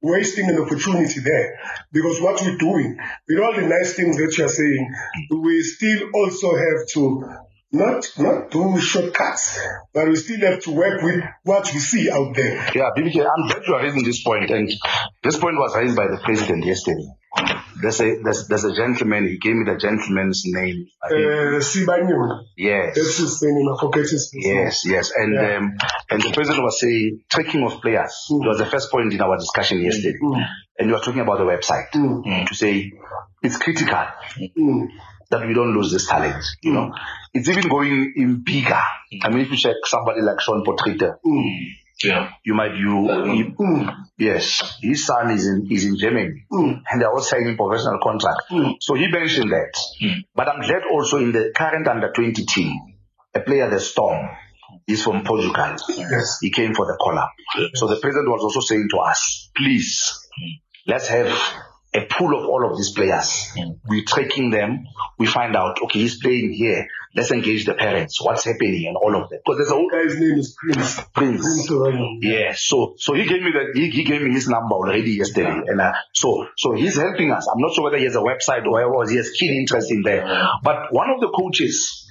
wasting an opportunity there. Because what we're doing, with all the nice things that you're saying, we still also have to not not do shortcuts, but we still have to work with what we see out there. Yeah, BBK, I'm glad you are raising this point, and this point was raised by the president yesterday. There's a there's, there's a gentleman. He gave me the gentleman's name. Uh, Sibanyo. Yes. That's his name. I forget his name. Yes, yes, and yeah. um, and the president was saying tracking of players. Mm. It was the first point in our discussion yesterday, mm. and you were talking about the website mm. to say it's critical. Mm that we don't lose this talent. You know, it's even going in bigger. I mean, if you check somebody like Sean Potgieter, mm. yeah, you might you, you mm. yes, his son is in is in Germany, mm. and they're all signing professional contract. Mm. So he mentioned that. Mm. But I'm glad also in the current under 20 team, a player the Storm. is from Portugal. Yes. He came for the call up. Yes. So the president was also saying to us, please, let's have a pool of all of these players. Mm. We're tracking them. We find out, okay, he's playing here. Let's engage the parents. What's happening and all of that. Because there's a whole guy's name is Prince. Prince. Prince yeah. So, so he gave me that, he, he gave me his number already yesterday. And, uh, so, so he's helping us. I'm not sure whether he has a website or whatever. he has keen interest in there. But one of the coaches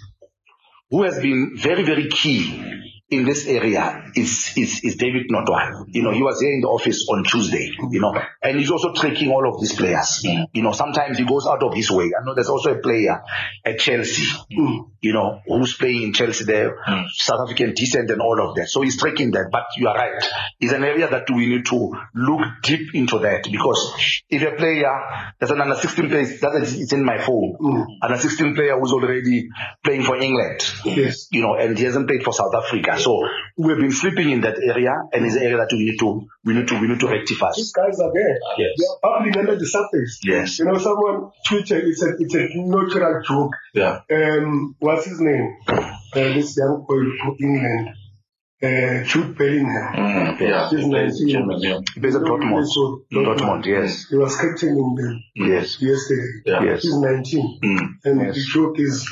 who has been very, very key in this area is, is, is David Notoane. You know, he was here in the office on Tuesday, you know, and he's also tracking all of these players. Mm. You know, sometimes he goes out of his way. I know there's also a player at Chelsea, mm. you know, who's playing in Chelsea there, mm. South African descent and all of that. So he's tracking that. But you are right. It's an area that we need to look deep into that because if a player, there's an under 16 player, that is, it's in my phone, under 16 player who's already playing for England, Yes. you know, and he hasn't played for South Africa. So we've been sleeping in that area, and it's an area that we need to we need to we need to rectify. These guys are there. Yes. They are public under the surface. Yes. You know, someone tweeted, it's a, it's a natural joke. Yeah. Um, what's his name? Uh, this young boy from England. Uh, Jude Bellingham. Mm, yeah. He's He plays 19. German, yeah. He plays at Dortmund. Dortmund, yes, He was captaining them yes, yesterday. Yeah. yes. He's 19. Mm. And Yes. the joke is,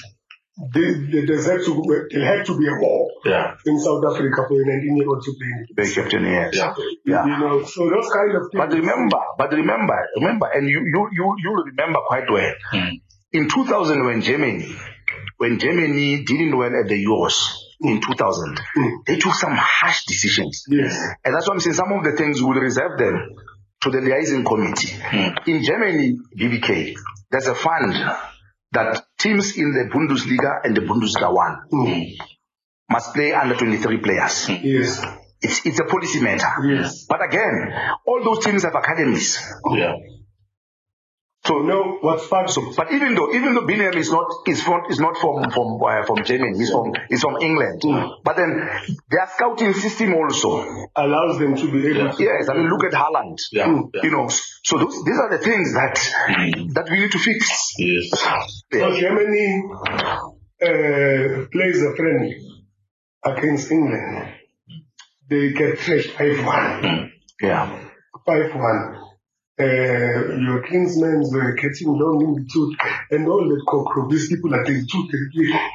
they, they, there's had to, there had to be a war Yeah. in South Africa for a 19 year old to play. Very in yes. Yeah. Yeah. You know, so those kind of things. But remember, but remember, remember, and you you you you remember quite well. Mm. In 2000, when Germany, when Germany didn't well at the Euros in 2000, Mm. they took some harsh decisions. Yes. And that's why I'm saying some of the things we'll reserve them to the liaison committee. In Germany, BBK, there's a fund that teams in the Bundesliga and the Bundesliga 1 Mm. must play under 23 players. Yes. It's, it's a policy matter. Yes. But again, all those teams have academies. Yeah. So know what's? So, but even though even though Binham is not is from is not from from uh, from Germany, he's from he's from England. But then their scouting system also. allows them to be able to. Yes, I mean look at Haaland. Yeah. yeah. You know, so those, these are the things that that we need to fix. Yes. So Germany uh, plays a friendly against England. They get thrashed 5-1. Yeah. 5-1. Uh, Eh, your Kingsmen were getting long in the tooth and all that cockroach. These people are the tooth.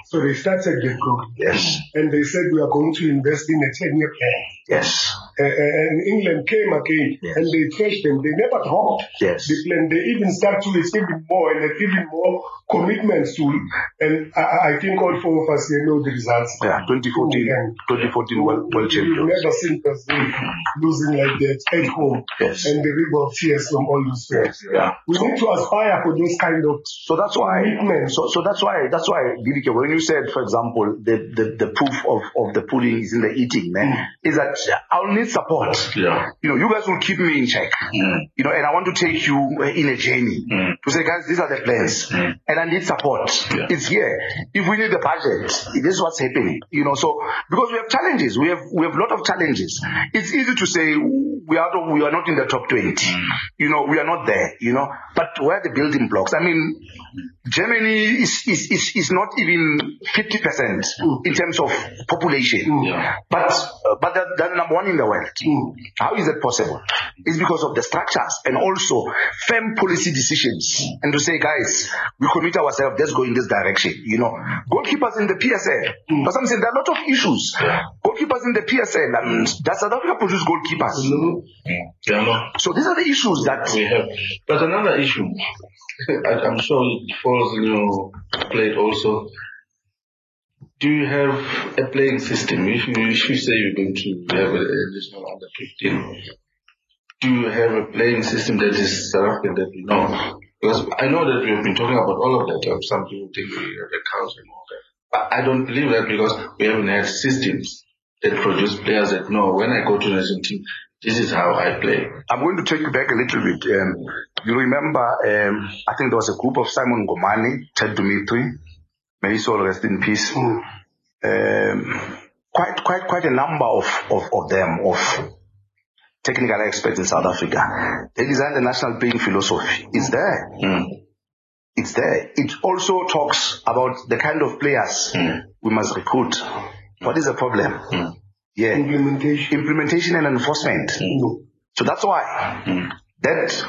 So they started the program. Yes. And they said we are going to invest in a 10-year plan. Yes. Uh, and England came again Yes. and they trashed them. They never dropped Yes. the plan. They even start to receive more and even more commitments to it. And I, I think all four of us here know the results. Yeah. 2014, 2014 World, World You've never seen Brazil losing like that at home. Yes. And the river of tears from all those fans. Yeah. We need to aspire for those kind of So that's why. commitments. So, so that's why. That's why, BBK, when you said, for example, the the, the proof of, of the pulling is in the eating, man, is that I'll need support. Yeah. You know, you guys will keep me in check. Mm. You know, and I want to take you uh, in a journey mm. to say, guys, these are the plans, mm. and I need support. Yeah. It's here. If we need the budget, this is what's happening. You know, so because we have challenges, we have we have a lot of challenges. It's easy to say we are not, we are not in the top twenty. You know, we are not there. You know, but where are the building blocks? I mean, Germany is is is, is not even fifty percent in terms of population, Yeah. but but they're, they're number one in the world. How is that possible? It's because of the structures and also firm policy decisions. And to say, guys, we commit ourselves, let's go in this direction. You know, goalkeepers in the PSL. Mm, because I'm saying there are a lot of issues. Goalkeepers in the PSL. Mean, um, does South Africa produce goalkeepers? Mm-hmm. Yeah, no. So these are the issues that. we have. But another issue, I, I'm sure it falls in your plate also. Do you have a playing system? If you, if you say you're going to have an additional under 15, do you have a playing system that is South that we know? Because I know that we have been talking about all of that. Some people think we have a council and all that. But I don't believe that because we haven't had systems that produce players that know when I go to the national team, this is how I play. I'm going to take you back a little bit. Um, you remember, um, I think there was a group of Simon Ngomane, Ted Dumitru, may his soul rest in peace. Mm. Um, quite, quite, quite a number of, of, of them, of technical experts in South Africa. They designed the national playing philosophy. It's mm. there. Mm. It's there. It also talks about the kind of players we must recruit. What is the problem? Yeah. implementation. Implementation and enforcement. No. So that's why that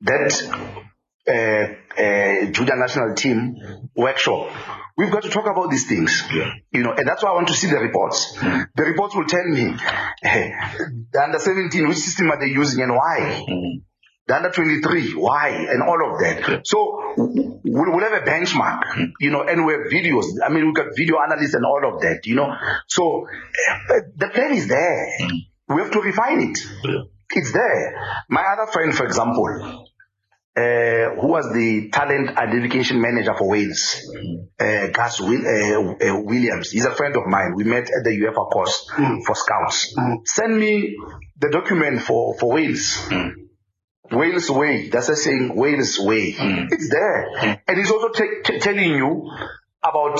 that uh, uh, Judah national team workshop, we've got to talk about these things. Yeah. You know, and that's why I want to see the reports. The reports will tell me, hey, the under 17, which system are they using and why? the under 23, why, and all of that. So we'll, we'll have a benchmark, you know, and we have videos. I mean, we've got video analysts and all of that, you know. So uh, the plan is there. We have to refine it. Yeah. It's there. My other friend, for example, uh, who was the talent identification manager for Wales, uh, Gus Will, uh, uh, Williams. He's a friend of mine. We met at the UEFA course for scouts. Send me the document for, for Wales. Wales way. That's a saying, Wales way. It's there. And he's also ta- t- telling you about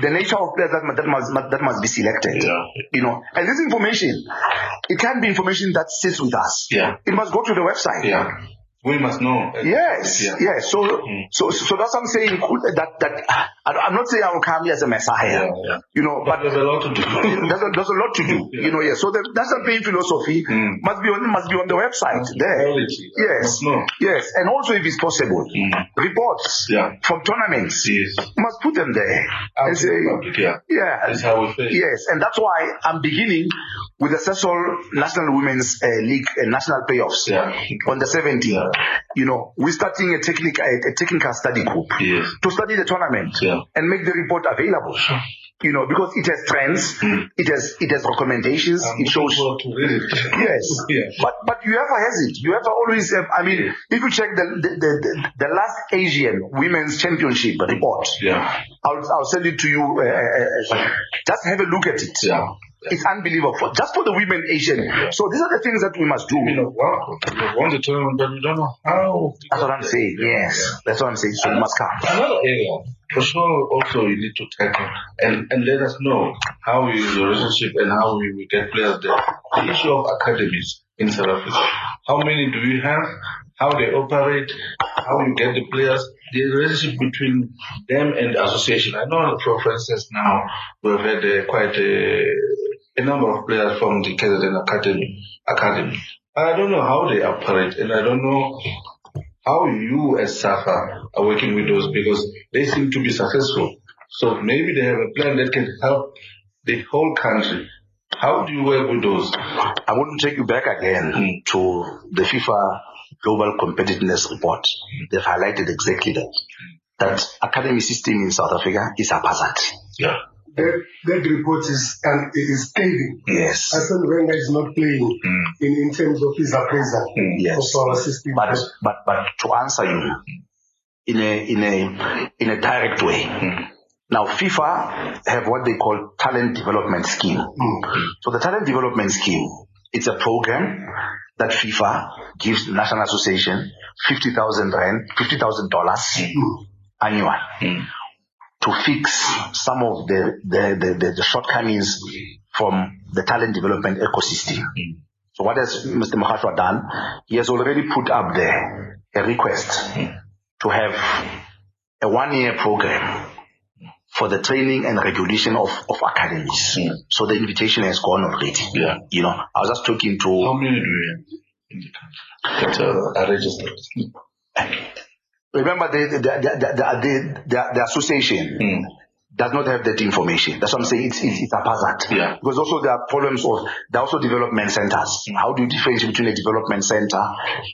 the nature of players that, that must that must be selected. Yeah. You know, and this information, it can't be information that sits with us. Yeah. It must go to the website. Yeah. We must know. Yes, Yeah. yes. So, so, so that's what I'm saying. That that I'm not saying I will come here as a messiah. Yeah, yeah. You know, But but there's a lot to do. there's a, there's a lot to do. Yeah. You know, yes. So the, that's the main philosophy. Mm. Must be on must be on the website there. Reality. Yes, know. yes, and also if it's possible, Mm. reports Yeah. from tournaments Yes. must put them there Out and say, yeah. yeah, That's how we feel. Yes, and that's why I'm beginning with the Sasol National Women's uh, League uh, national playoffs Yeah. on the 17th. Yeah. You know, we're starting a technical a, a technical study group Yes. to study the tournament Yeah. and make the report available. You know, because it has trends, it has it has recommendations, I'm it shows. looking to read it. Yes, Yeah. but but UEFA has it. UEFA always have. I mean, if you check the the, the, the, the last Asian Women's Championship report, Yeah. I'll I'll send it to you. Uh, uh, uh, just have a look at it. Yeah. It's unbelievable. For, just for the women Asian. So these are the things that we must do. You know, we won the tournament, but we don't know how. That's what I'm saying. Yes, that's what I'm saying. So it must come. Another area, for sure, also you need to tackle and, and let us know how is the relationship and how we will get players there. The issue of academies in South Africa. How many do we have? How they operate? How you get the players? The relationship between them and the association. I know, for, for instance, now we've had uh, quite a, a number of players from the KZN Academy. Academy. I don't know how they operate, and I don't know how you as SAFA are working with those because they seem to be successful. So maybe they have a plan that can help the whole country. How do you work with those? I want to take you back again hmm. to the FIFA Global Competitiveness Report. They've highlighted exactly that. That academy system in South Africa is haphazard. Yeah. That, that report is and is scathing. Yes. Arsene Wenger is not playing mm. in, in terms of his appraisal mm, Yes. of our system. But but but to answer you in a in a in a direct way. Mm. Now FIFA have what they call talent development scheme. So the talent development scheme, it's a program that FIFA gives the National Association fifty thousand rand, fifty thousand dollars annual to fix some of the the, the, the, the shortcomings from the talent development ecosystem. So what has Mr. Mahashwa done? He has already put up there a request to have a one-year program for the training and regulation of, of academies. So the invitation has gone already. Yeah. You know, I was just talking to... How many do we have in the country that are registered? remember the, the, the, the, the, the, association hmm. Does not have that information. That's what I'm saying. It's, it's, it's haphazard. Yeah. Because also there are problems of, there are also development centers. Mm. How do you differentiate between a development center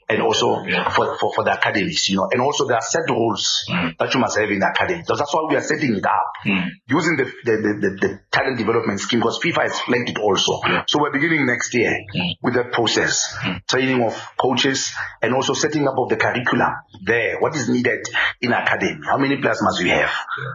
and also Yeah. for, for, for the academies, you know? And also there are set rules mm. that you must have in the academy. So that's why we are setting it up mm. using the, the, the, the, the talent development scheme because FIFA has flagged it also. So we're beginning next year with that process, training of coaches and also setting up of the curriculum there. What is needed in academy? How many players must we have?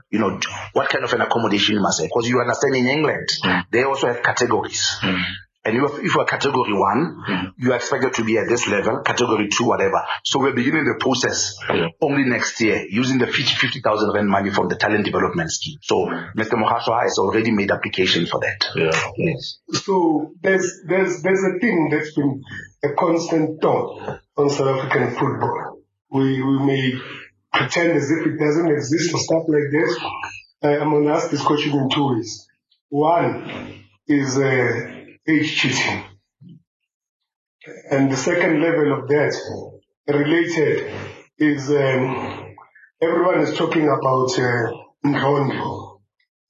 You know, what kind of an accommodation you must have? Because you understand in England, mm. they also have categories. Mm. And you have, if you are category one, mm. you are expected to be at this level, category two, whatever. So we're beginning the process Yeah. only next year using the 50 50,000 rand money from the talent development scheme. So Mr. Mohashwa has already made application for that. Yeah. Yes. So there's there's there's a thing that's been a constant thought on South African football. We we may pretend as if it doesn't exist or stuff like this. I'm going to ask this question in two ways. One is uh, age cheating, and the second level of that, related, is um, everyone is talking about uh,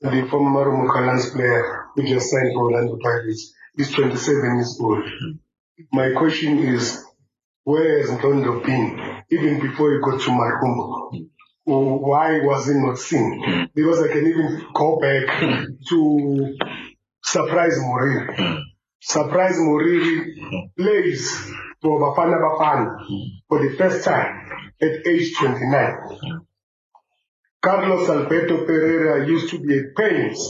the former Mukalans player who just signed for Orlando Pirates. He's 27 years old. My question is, Where has Ndlondlo been even before he got to Marumo? Why was he not seen? Hmm. Because I can even go back hmm. to Surprise Moriri. Hmm. Surprise Moriri plays for Bafana Bafana for the first time at age 29. Carlos Alberto Parreira used to be at pains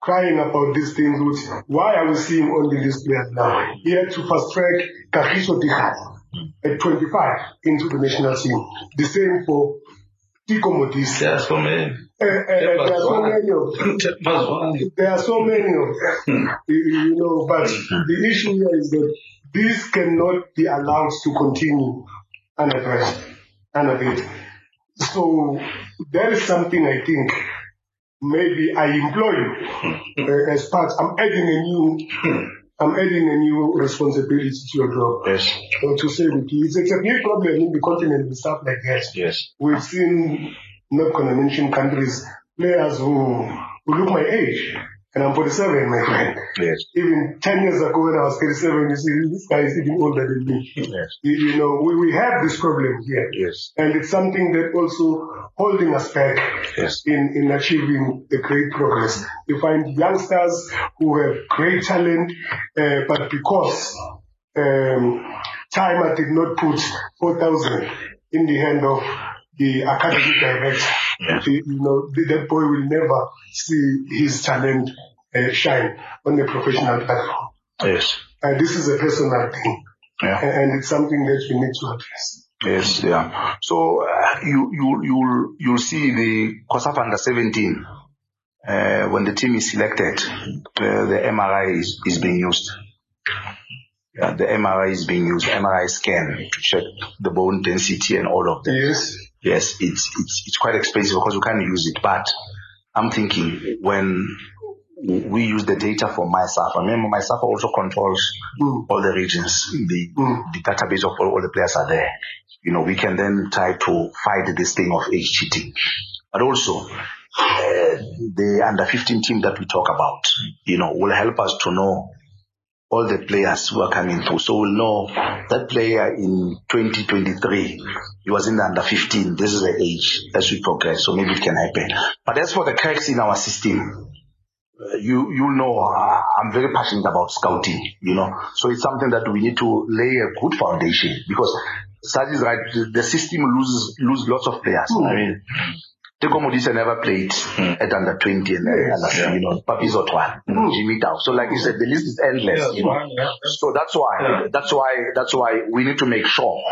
crying about these things, which why are we seeing only these players now? He had to fast track Kagisho Dikgacoi at 25 into the national team. The same for There are so many. Uh, uh, there are so many of them. There are so many of them. you, know, but the issue here is that this cannot be allowed to continue unaddressed, unabated. So there is something I think maybe I employ you uh, as part. I'm adding a new, I'm adding a new responsibility to your job. Yes. Uh, to say with you, it's, it's a big problem in the continent with stuff like that. Yes. We've seen not gonna mention countries players who who look my age, and I'm 47, my friend. Yes. Even 10 years ago when I was 37, you see, this guy is even older than me. Yes. You, you know, we, we have this problem here. Yes. And it's something that also holding us back Yes. in, in achieving the great progress. You find youngsters who have great talent, uh, but because um, China did not put 4,000 in the hand of the academic director, Yeah. you, you know, th- that boy will never see his talent uh, shine on the professional platform. Yes. And this is a personal thing, Yeah. and, and it's something that we need to address. Yes, yeah. So uh, you you you'll you'll see the COSAFA under 17 uh, when the team is selected, uh, the MRI is, is being used. Yeah, the MRI is being used. MRI scan to check the bone density and all of that. Yes. Yes, it's it's it's quite expensive because we can't use it. But I'm thinking when we use the data for MySAFA, remember MySAFA also controls Mm. all the regions. The Mm. the database of all, all the players are there. You know, we can then try to fight this thing of age cheating. But also, uh, the under 15 team that we talk about, you know, will help us to know all the players who are coming through. So we'll know that player in 2023, he was in the under 15. This is the age as we progress. So maybe it can happen. But as for the cracks in our system, uh, you you know uh, I'm very passionate about scouting, you know. So it's something that we need to lay a good foundation because Saj is right. The, the system loses lose lots of players. I mean, Teko Modise never played hmm. at under 20 and uh, under, you know, Papi Zothwane, hmm. Jimmy Tau. So like you said, the list is endless, you know. So that's why, that's why, that's why we need to make sure,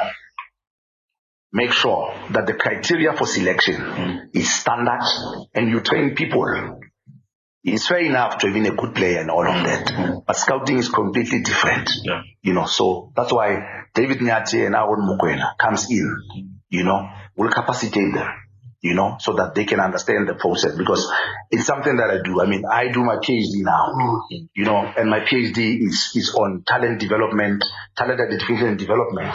make sure that the criteria for selection hmm. is standard and you train people. It's fair enough to have been a good player and all of that, but scouting is completely different. Yeah. You know, so that's why David Nyathi and Aaron Mokoena comes in, you know, will capacitate them, you know, so that they can understand the process because it's something that I do. I mean, I do my PhD now, mm. you know, and my PhD is, is on talent development, talent identification and development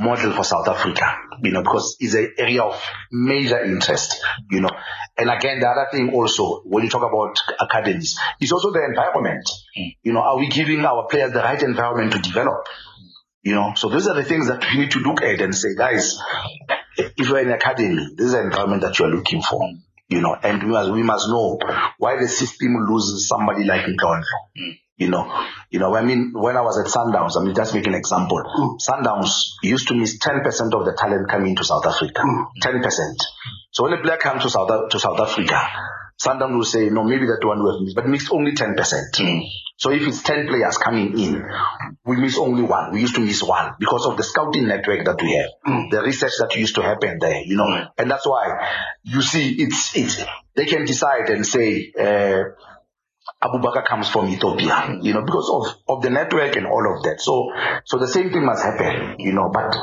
model for South Africa, you know, because it's an area of major interest, you know. And again, the other thing also, when you talk about academies, is also the environment. You know, are we giving our players the right environment to develop? You know, so those are the things that we need to look at and say, guys, if you're in academy, this is the environment that you're looking for. You know, and we must, we must know why the system loses somebody like Ndlondlo. You know, you know, I mean, when I was at Sundowns, I mean, just make an example. Sundowns used to miss 10% of the talent coming to South Africa. 10%. So when a player comes to South, to South Africa, Sundowns will say, no, maybe that one will have missed, but missed only 10%. Hmm. So if it's 10 players coming in, we miss only one. We used to miss one because of the scouting network that we have, hmm. the research that used to happen there, you know, hmm. and that's why you see it's, it's, they can decide and say, uh, Abubeker comes from Ethiopia, you know, because of, of the network and all of that. So, so the same thing must happen, you know, but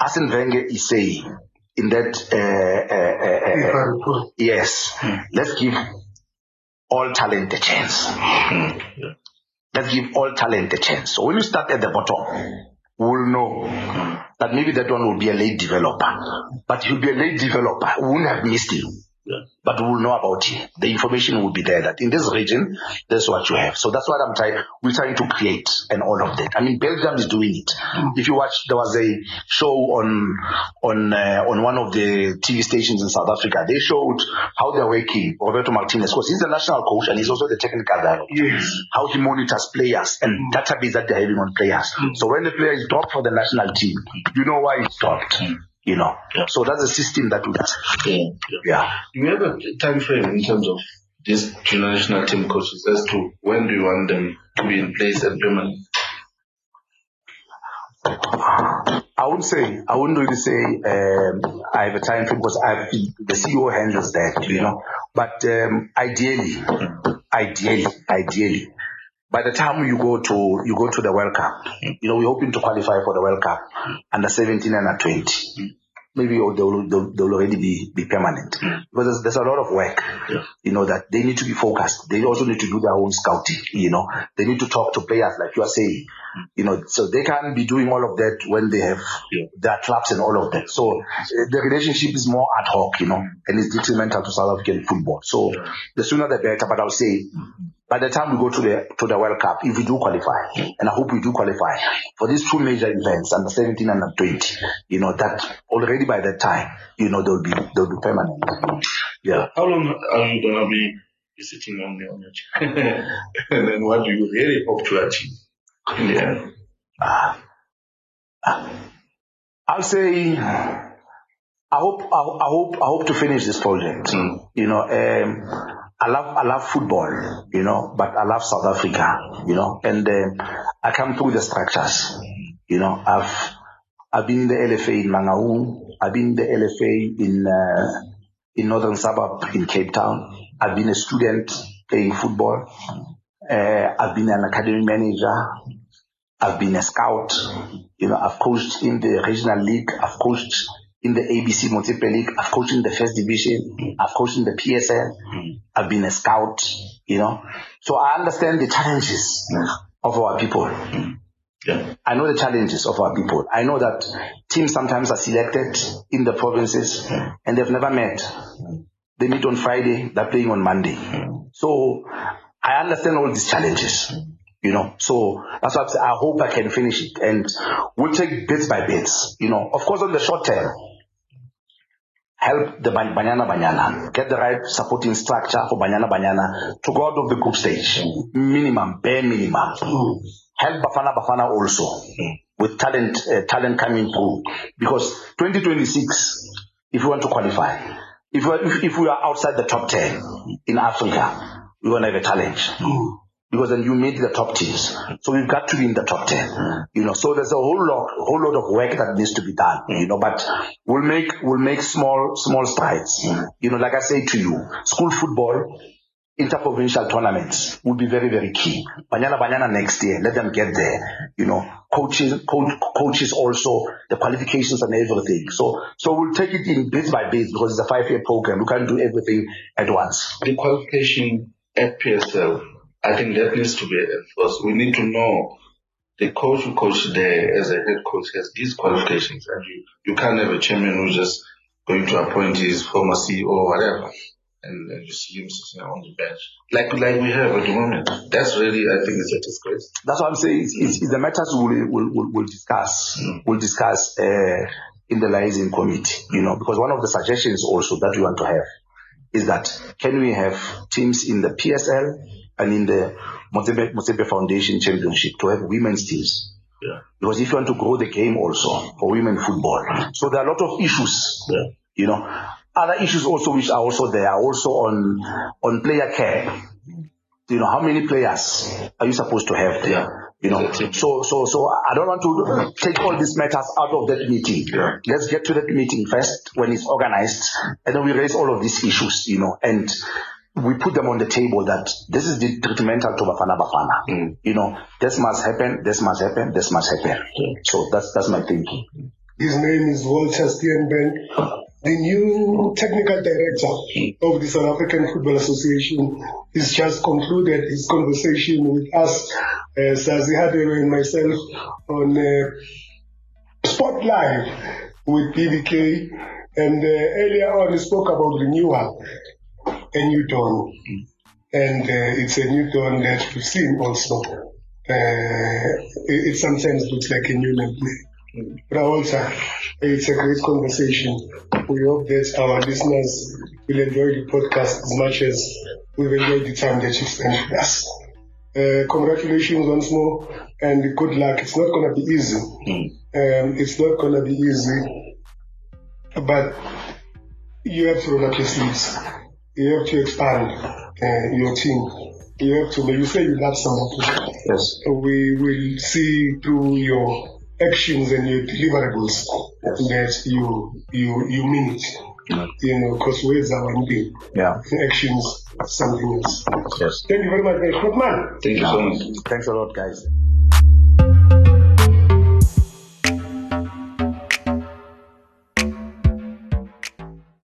Arsene Wenger is saying in that, uh, uh, uh, uh, If I yes, let's give all talent a chance. Let's give all talent a chance. So when you start at the bottom, we'll know that maybe that one will be a late developer, but he'll be a late developer. We won't have missed him. But we will know about it. The information will be there that in this region, that's what you have. So that's what I'm trying, we're trying to create and all of that. I mean, Belgium is doing it. Mm. If you watch, there was a show on, on, uh, on one of the TV stations in South Africa. They showed how they're working, Roberto Martinez, because he's the national coach and he's also the technical director. Yes. How he monitors players and mm. database that they're having on players. Mm. So when the player is dropped for the national team, you know why he's dropped. You know, so that's a system that we got. Yeah. Yeah. Do you have a time frame in terms of these junior national team coaches as to when do you want them to be in place and permanent? I wouldn't say, I wouldn't really say um, I have a time frame because I've, the CEO handles that, you know. But um, ideally, ideally, ideally, by the time you go to you go to the World Cup, you know, we're hoping to qualify for the World Cup under 17 and under 20. Maybe they'll, they'll, they'll already be, be permanent because there's, there's a lot of work, you know, that they need to be focused. They also need to do their own scouting, you know, they need to talk to players like you are saying, you know, so they can't be doing all of that when they have their clubs and all of that. So uh, the relationship is more ad hoc, you know, and it's detrimental to South African football. So the sooner the better. But I'll say, by the time we go to the to the World Cup, if we do qualify, and I hope we do qualify for these two major events, under 17 and under 20, you know, that already by that time, you know, they'll be they'll be permanent. Yeah. How long are you gonna be sitting on your, on your chair? and then what do you really hope to achieve in the end? Ah. Ah. I'll say, I hope, I, I hope, I hope to finish this project. Mm. You know, um, I love, I love football, you know, but I love South Africa, you know, and um, I come through the structures, you know, I've, I've been in the LFA in Mangaung, I've been in the LFA in, uh, in Northern Suburb in Cape Town. I've been a student playing football. Uh, I've been an academy manager. I've been a scout. You know, I've coached in the regional league. I've coached in the ABC Motsepe League. I've coached in the first division. I've coached in the PSL. I've been a scout, you know. So I understand the challenges of our people. Mm. Yeah. I know the challenges of our people. I know that teams sometimes are selected in the provinces mm. and they've never met. Mm. They meet on Friday, they're playing on Monday. So I understand all these challenges, you know. So that's I'm I hope I can finish it and we'll take bits by bits, you know. Of course, on the short term, help the Ban- Banyana Banyana, get the right supporting structure for Banyana Banyana to go out of the group stage. Minimum, bare minimum. Help Bafana Bafana also with talent, uh, talent coming through. Because 2026, if we want to qualify, if we, if, if we are outside the top 10 in Africa, we're going to have a challenge. Because then you made the top teams. So we've got to be in the top 10. You know, so there's a whole lot, whole lot of work that needs to be done, you know, but we'll make, we'll make small, small strides. You know, like I say to you, school football, interprovincial tournaments will be very, very key. Banyana Banyana next year, let them get there. You know, coaches, coach, coaches also, the qualifications and everything. So, so we'll take it in bit by bit because it's a five-year program. We can't do everything at once. The qualification at PSL, I think that needs to be enforced. We need to know the coach who coached there as a head coach has these qualifications and you, you can't have a chairman who's just going to appoint his former CEO or whatever. And, and you see him sitting on the bench. Like, like we have at the moment. That's really, I think it's a disgrace. That's what I'm saying. It's, it's, it's the matters we'll, we'll, we'll, we'll discuss. We'll discuss uh, in the liaison committee. You know, because one of the suggestions also that we want to have is that can we have teams in the PSL and in the Motsepe, Motsepe Foundation Championship to have women's teams? Yeah. Because if you want to grow the game also for women football, so there are a lot of issues. Yeah. You know, other issues also which are also there are also on on player care. You know, how many players are you supposed to have there? Yeah. You know, so so so I don't want to take all these matters out of that meeting. Yeah. Let's get to that meeting first when it's organized, and then we raise all of these issues. You know, and we put them on the table that this is the detrimental to Bafana Bafana. Mm. You know, this must happen, this must happen, this must happen. So that's that's my thinking. His name is Walter Steenbok, the new technical director of the South African Football Association. He's just concluded his conversation with us, uh, Sazi Hadebe and myself, on uh, Spot Live with BBK. And uh, earlier on, he spoke about renewal. A new dawn. And uh, it's a new dawn that we've seen also. Uh, it, it sometimes looks like a new nightmare. But also, it's a great conversation. We hope that our listeners will enjoy the podcast as much as we've enjoyed the time that you spent with us. Uh, congratulations once more and good luck. It's not going to be easy. Um, it's not going to be easy, but you have to roll up your sleeves. You have to expand uh, your team. You have to, when you say you love somebody, Yes. we will see through your actions and your deliverables that you you you mean it. You know, because words are one thing, Yeah. actions are something else. Yes. Thank you very much, guys. Good man. Thank you so much. Thanks a lot, guys.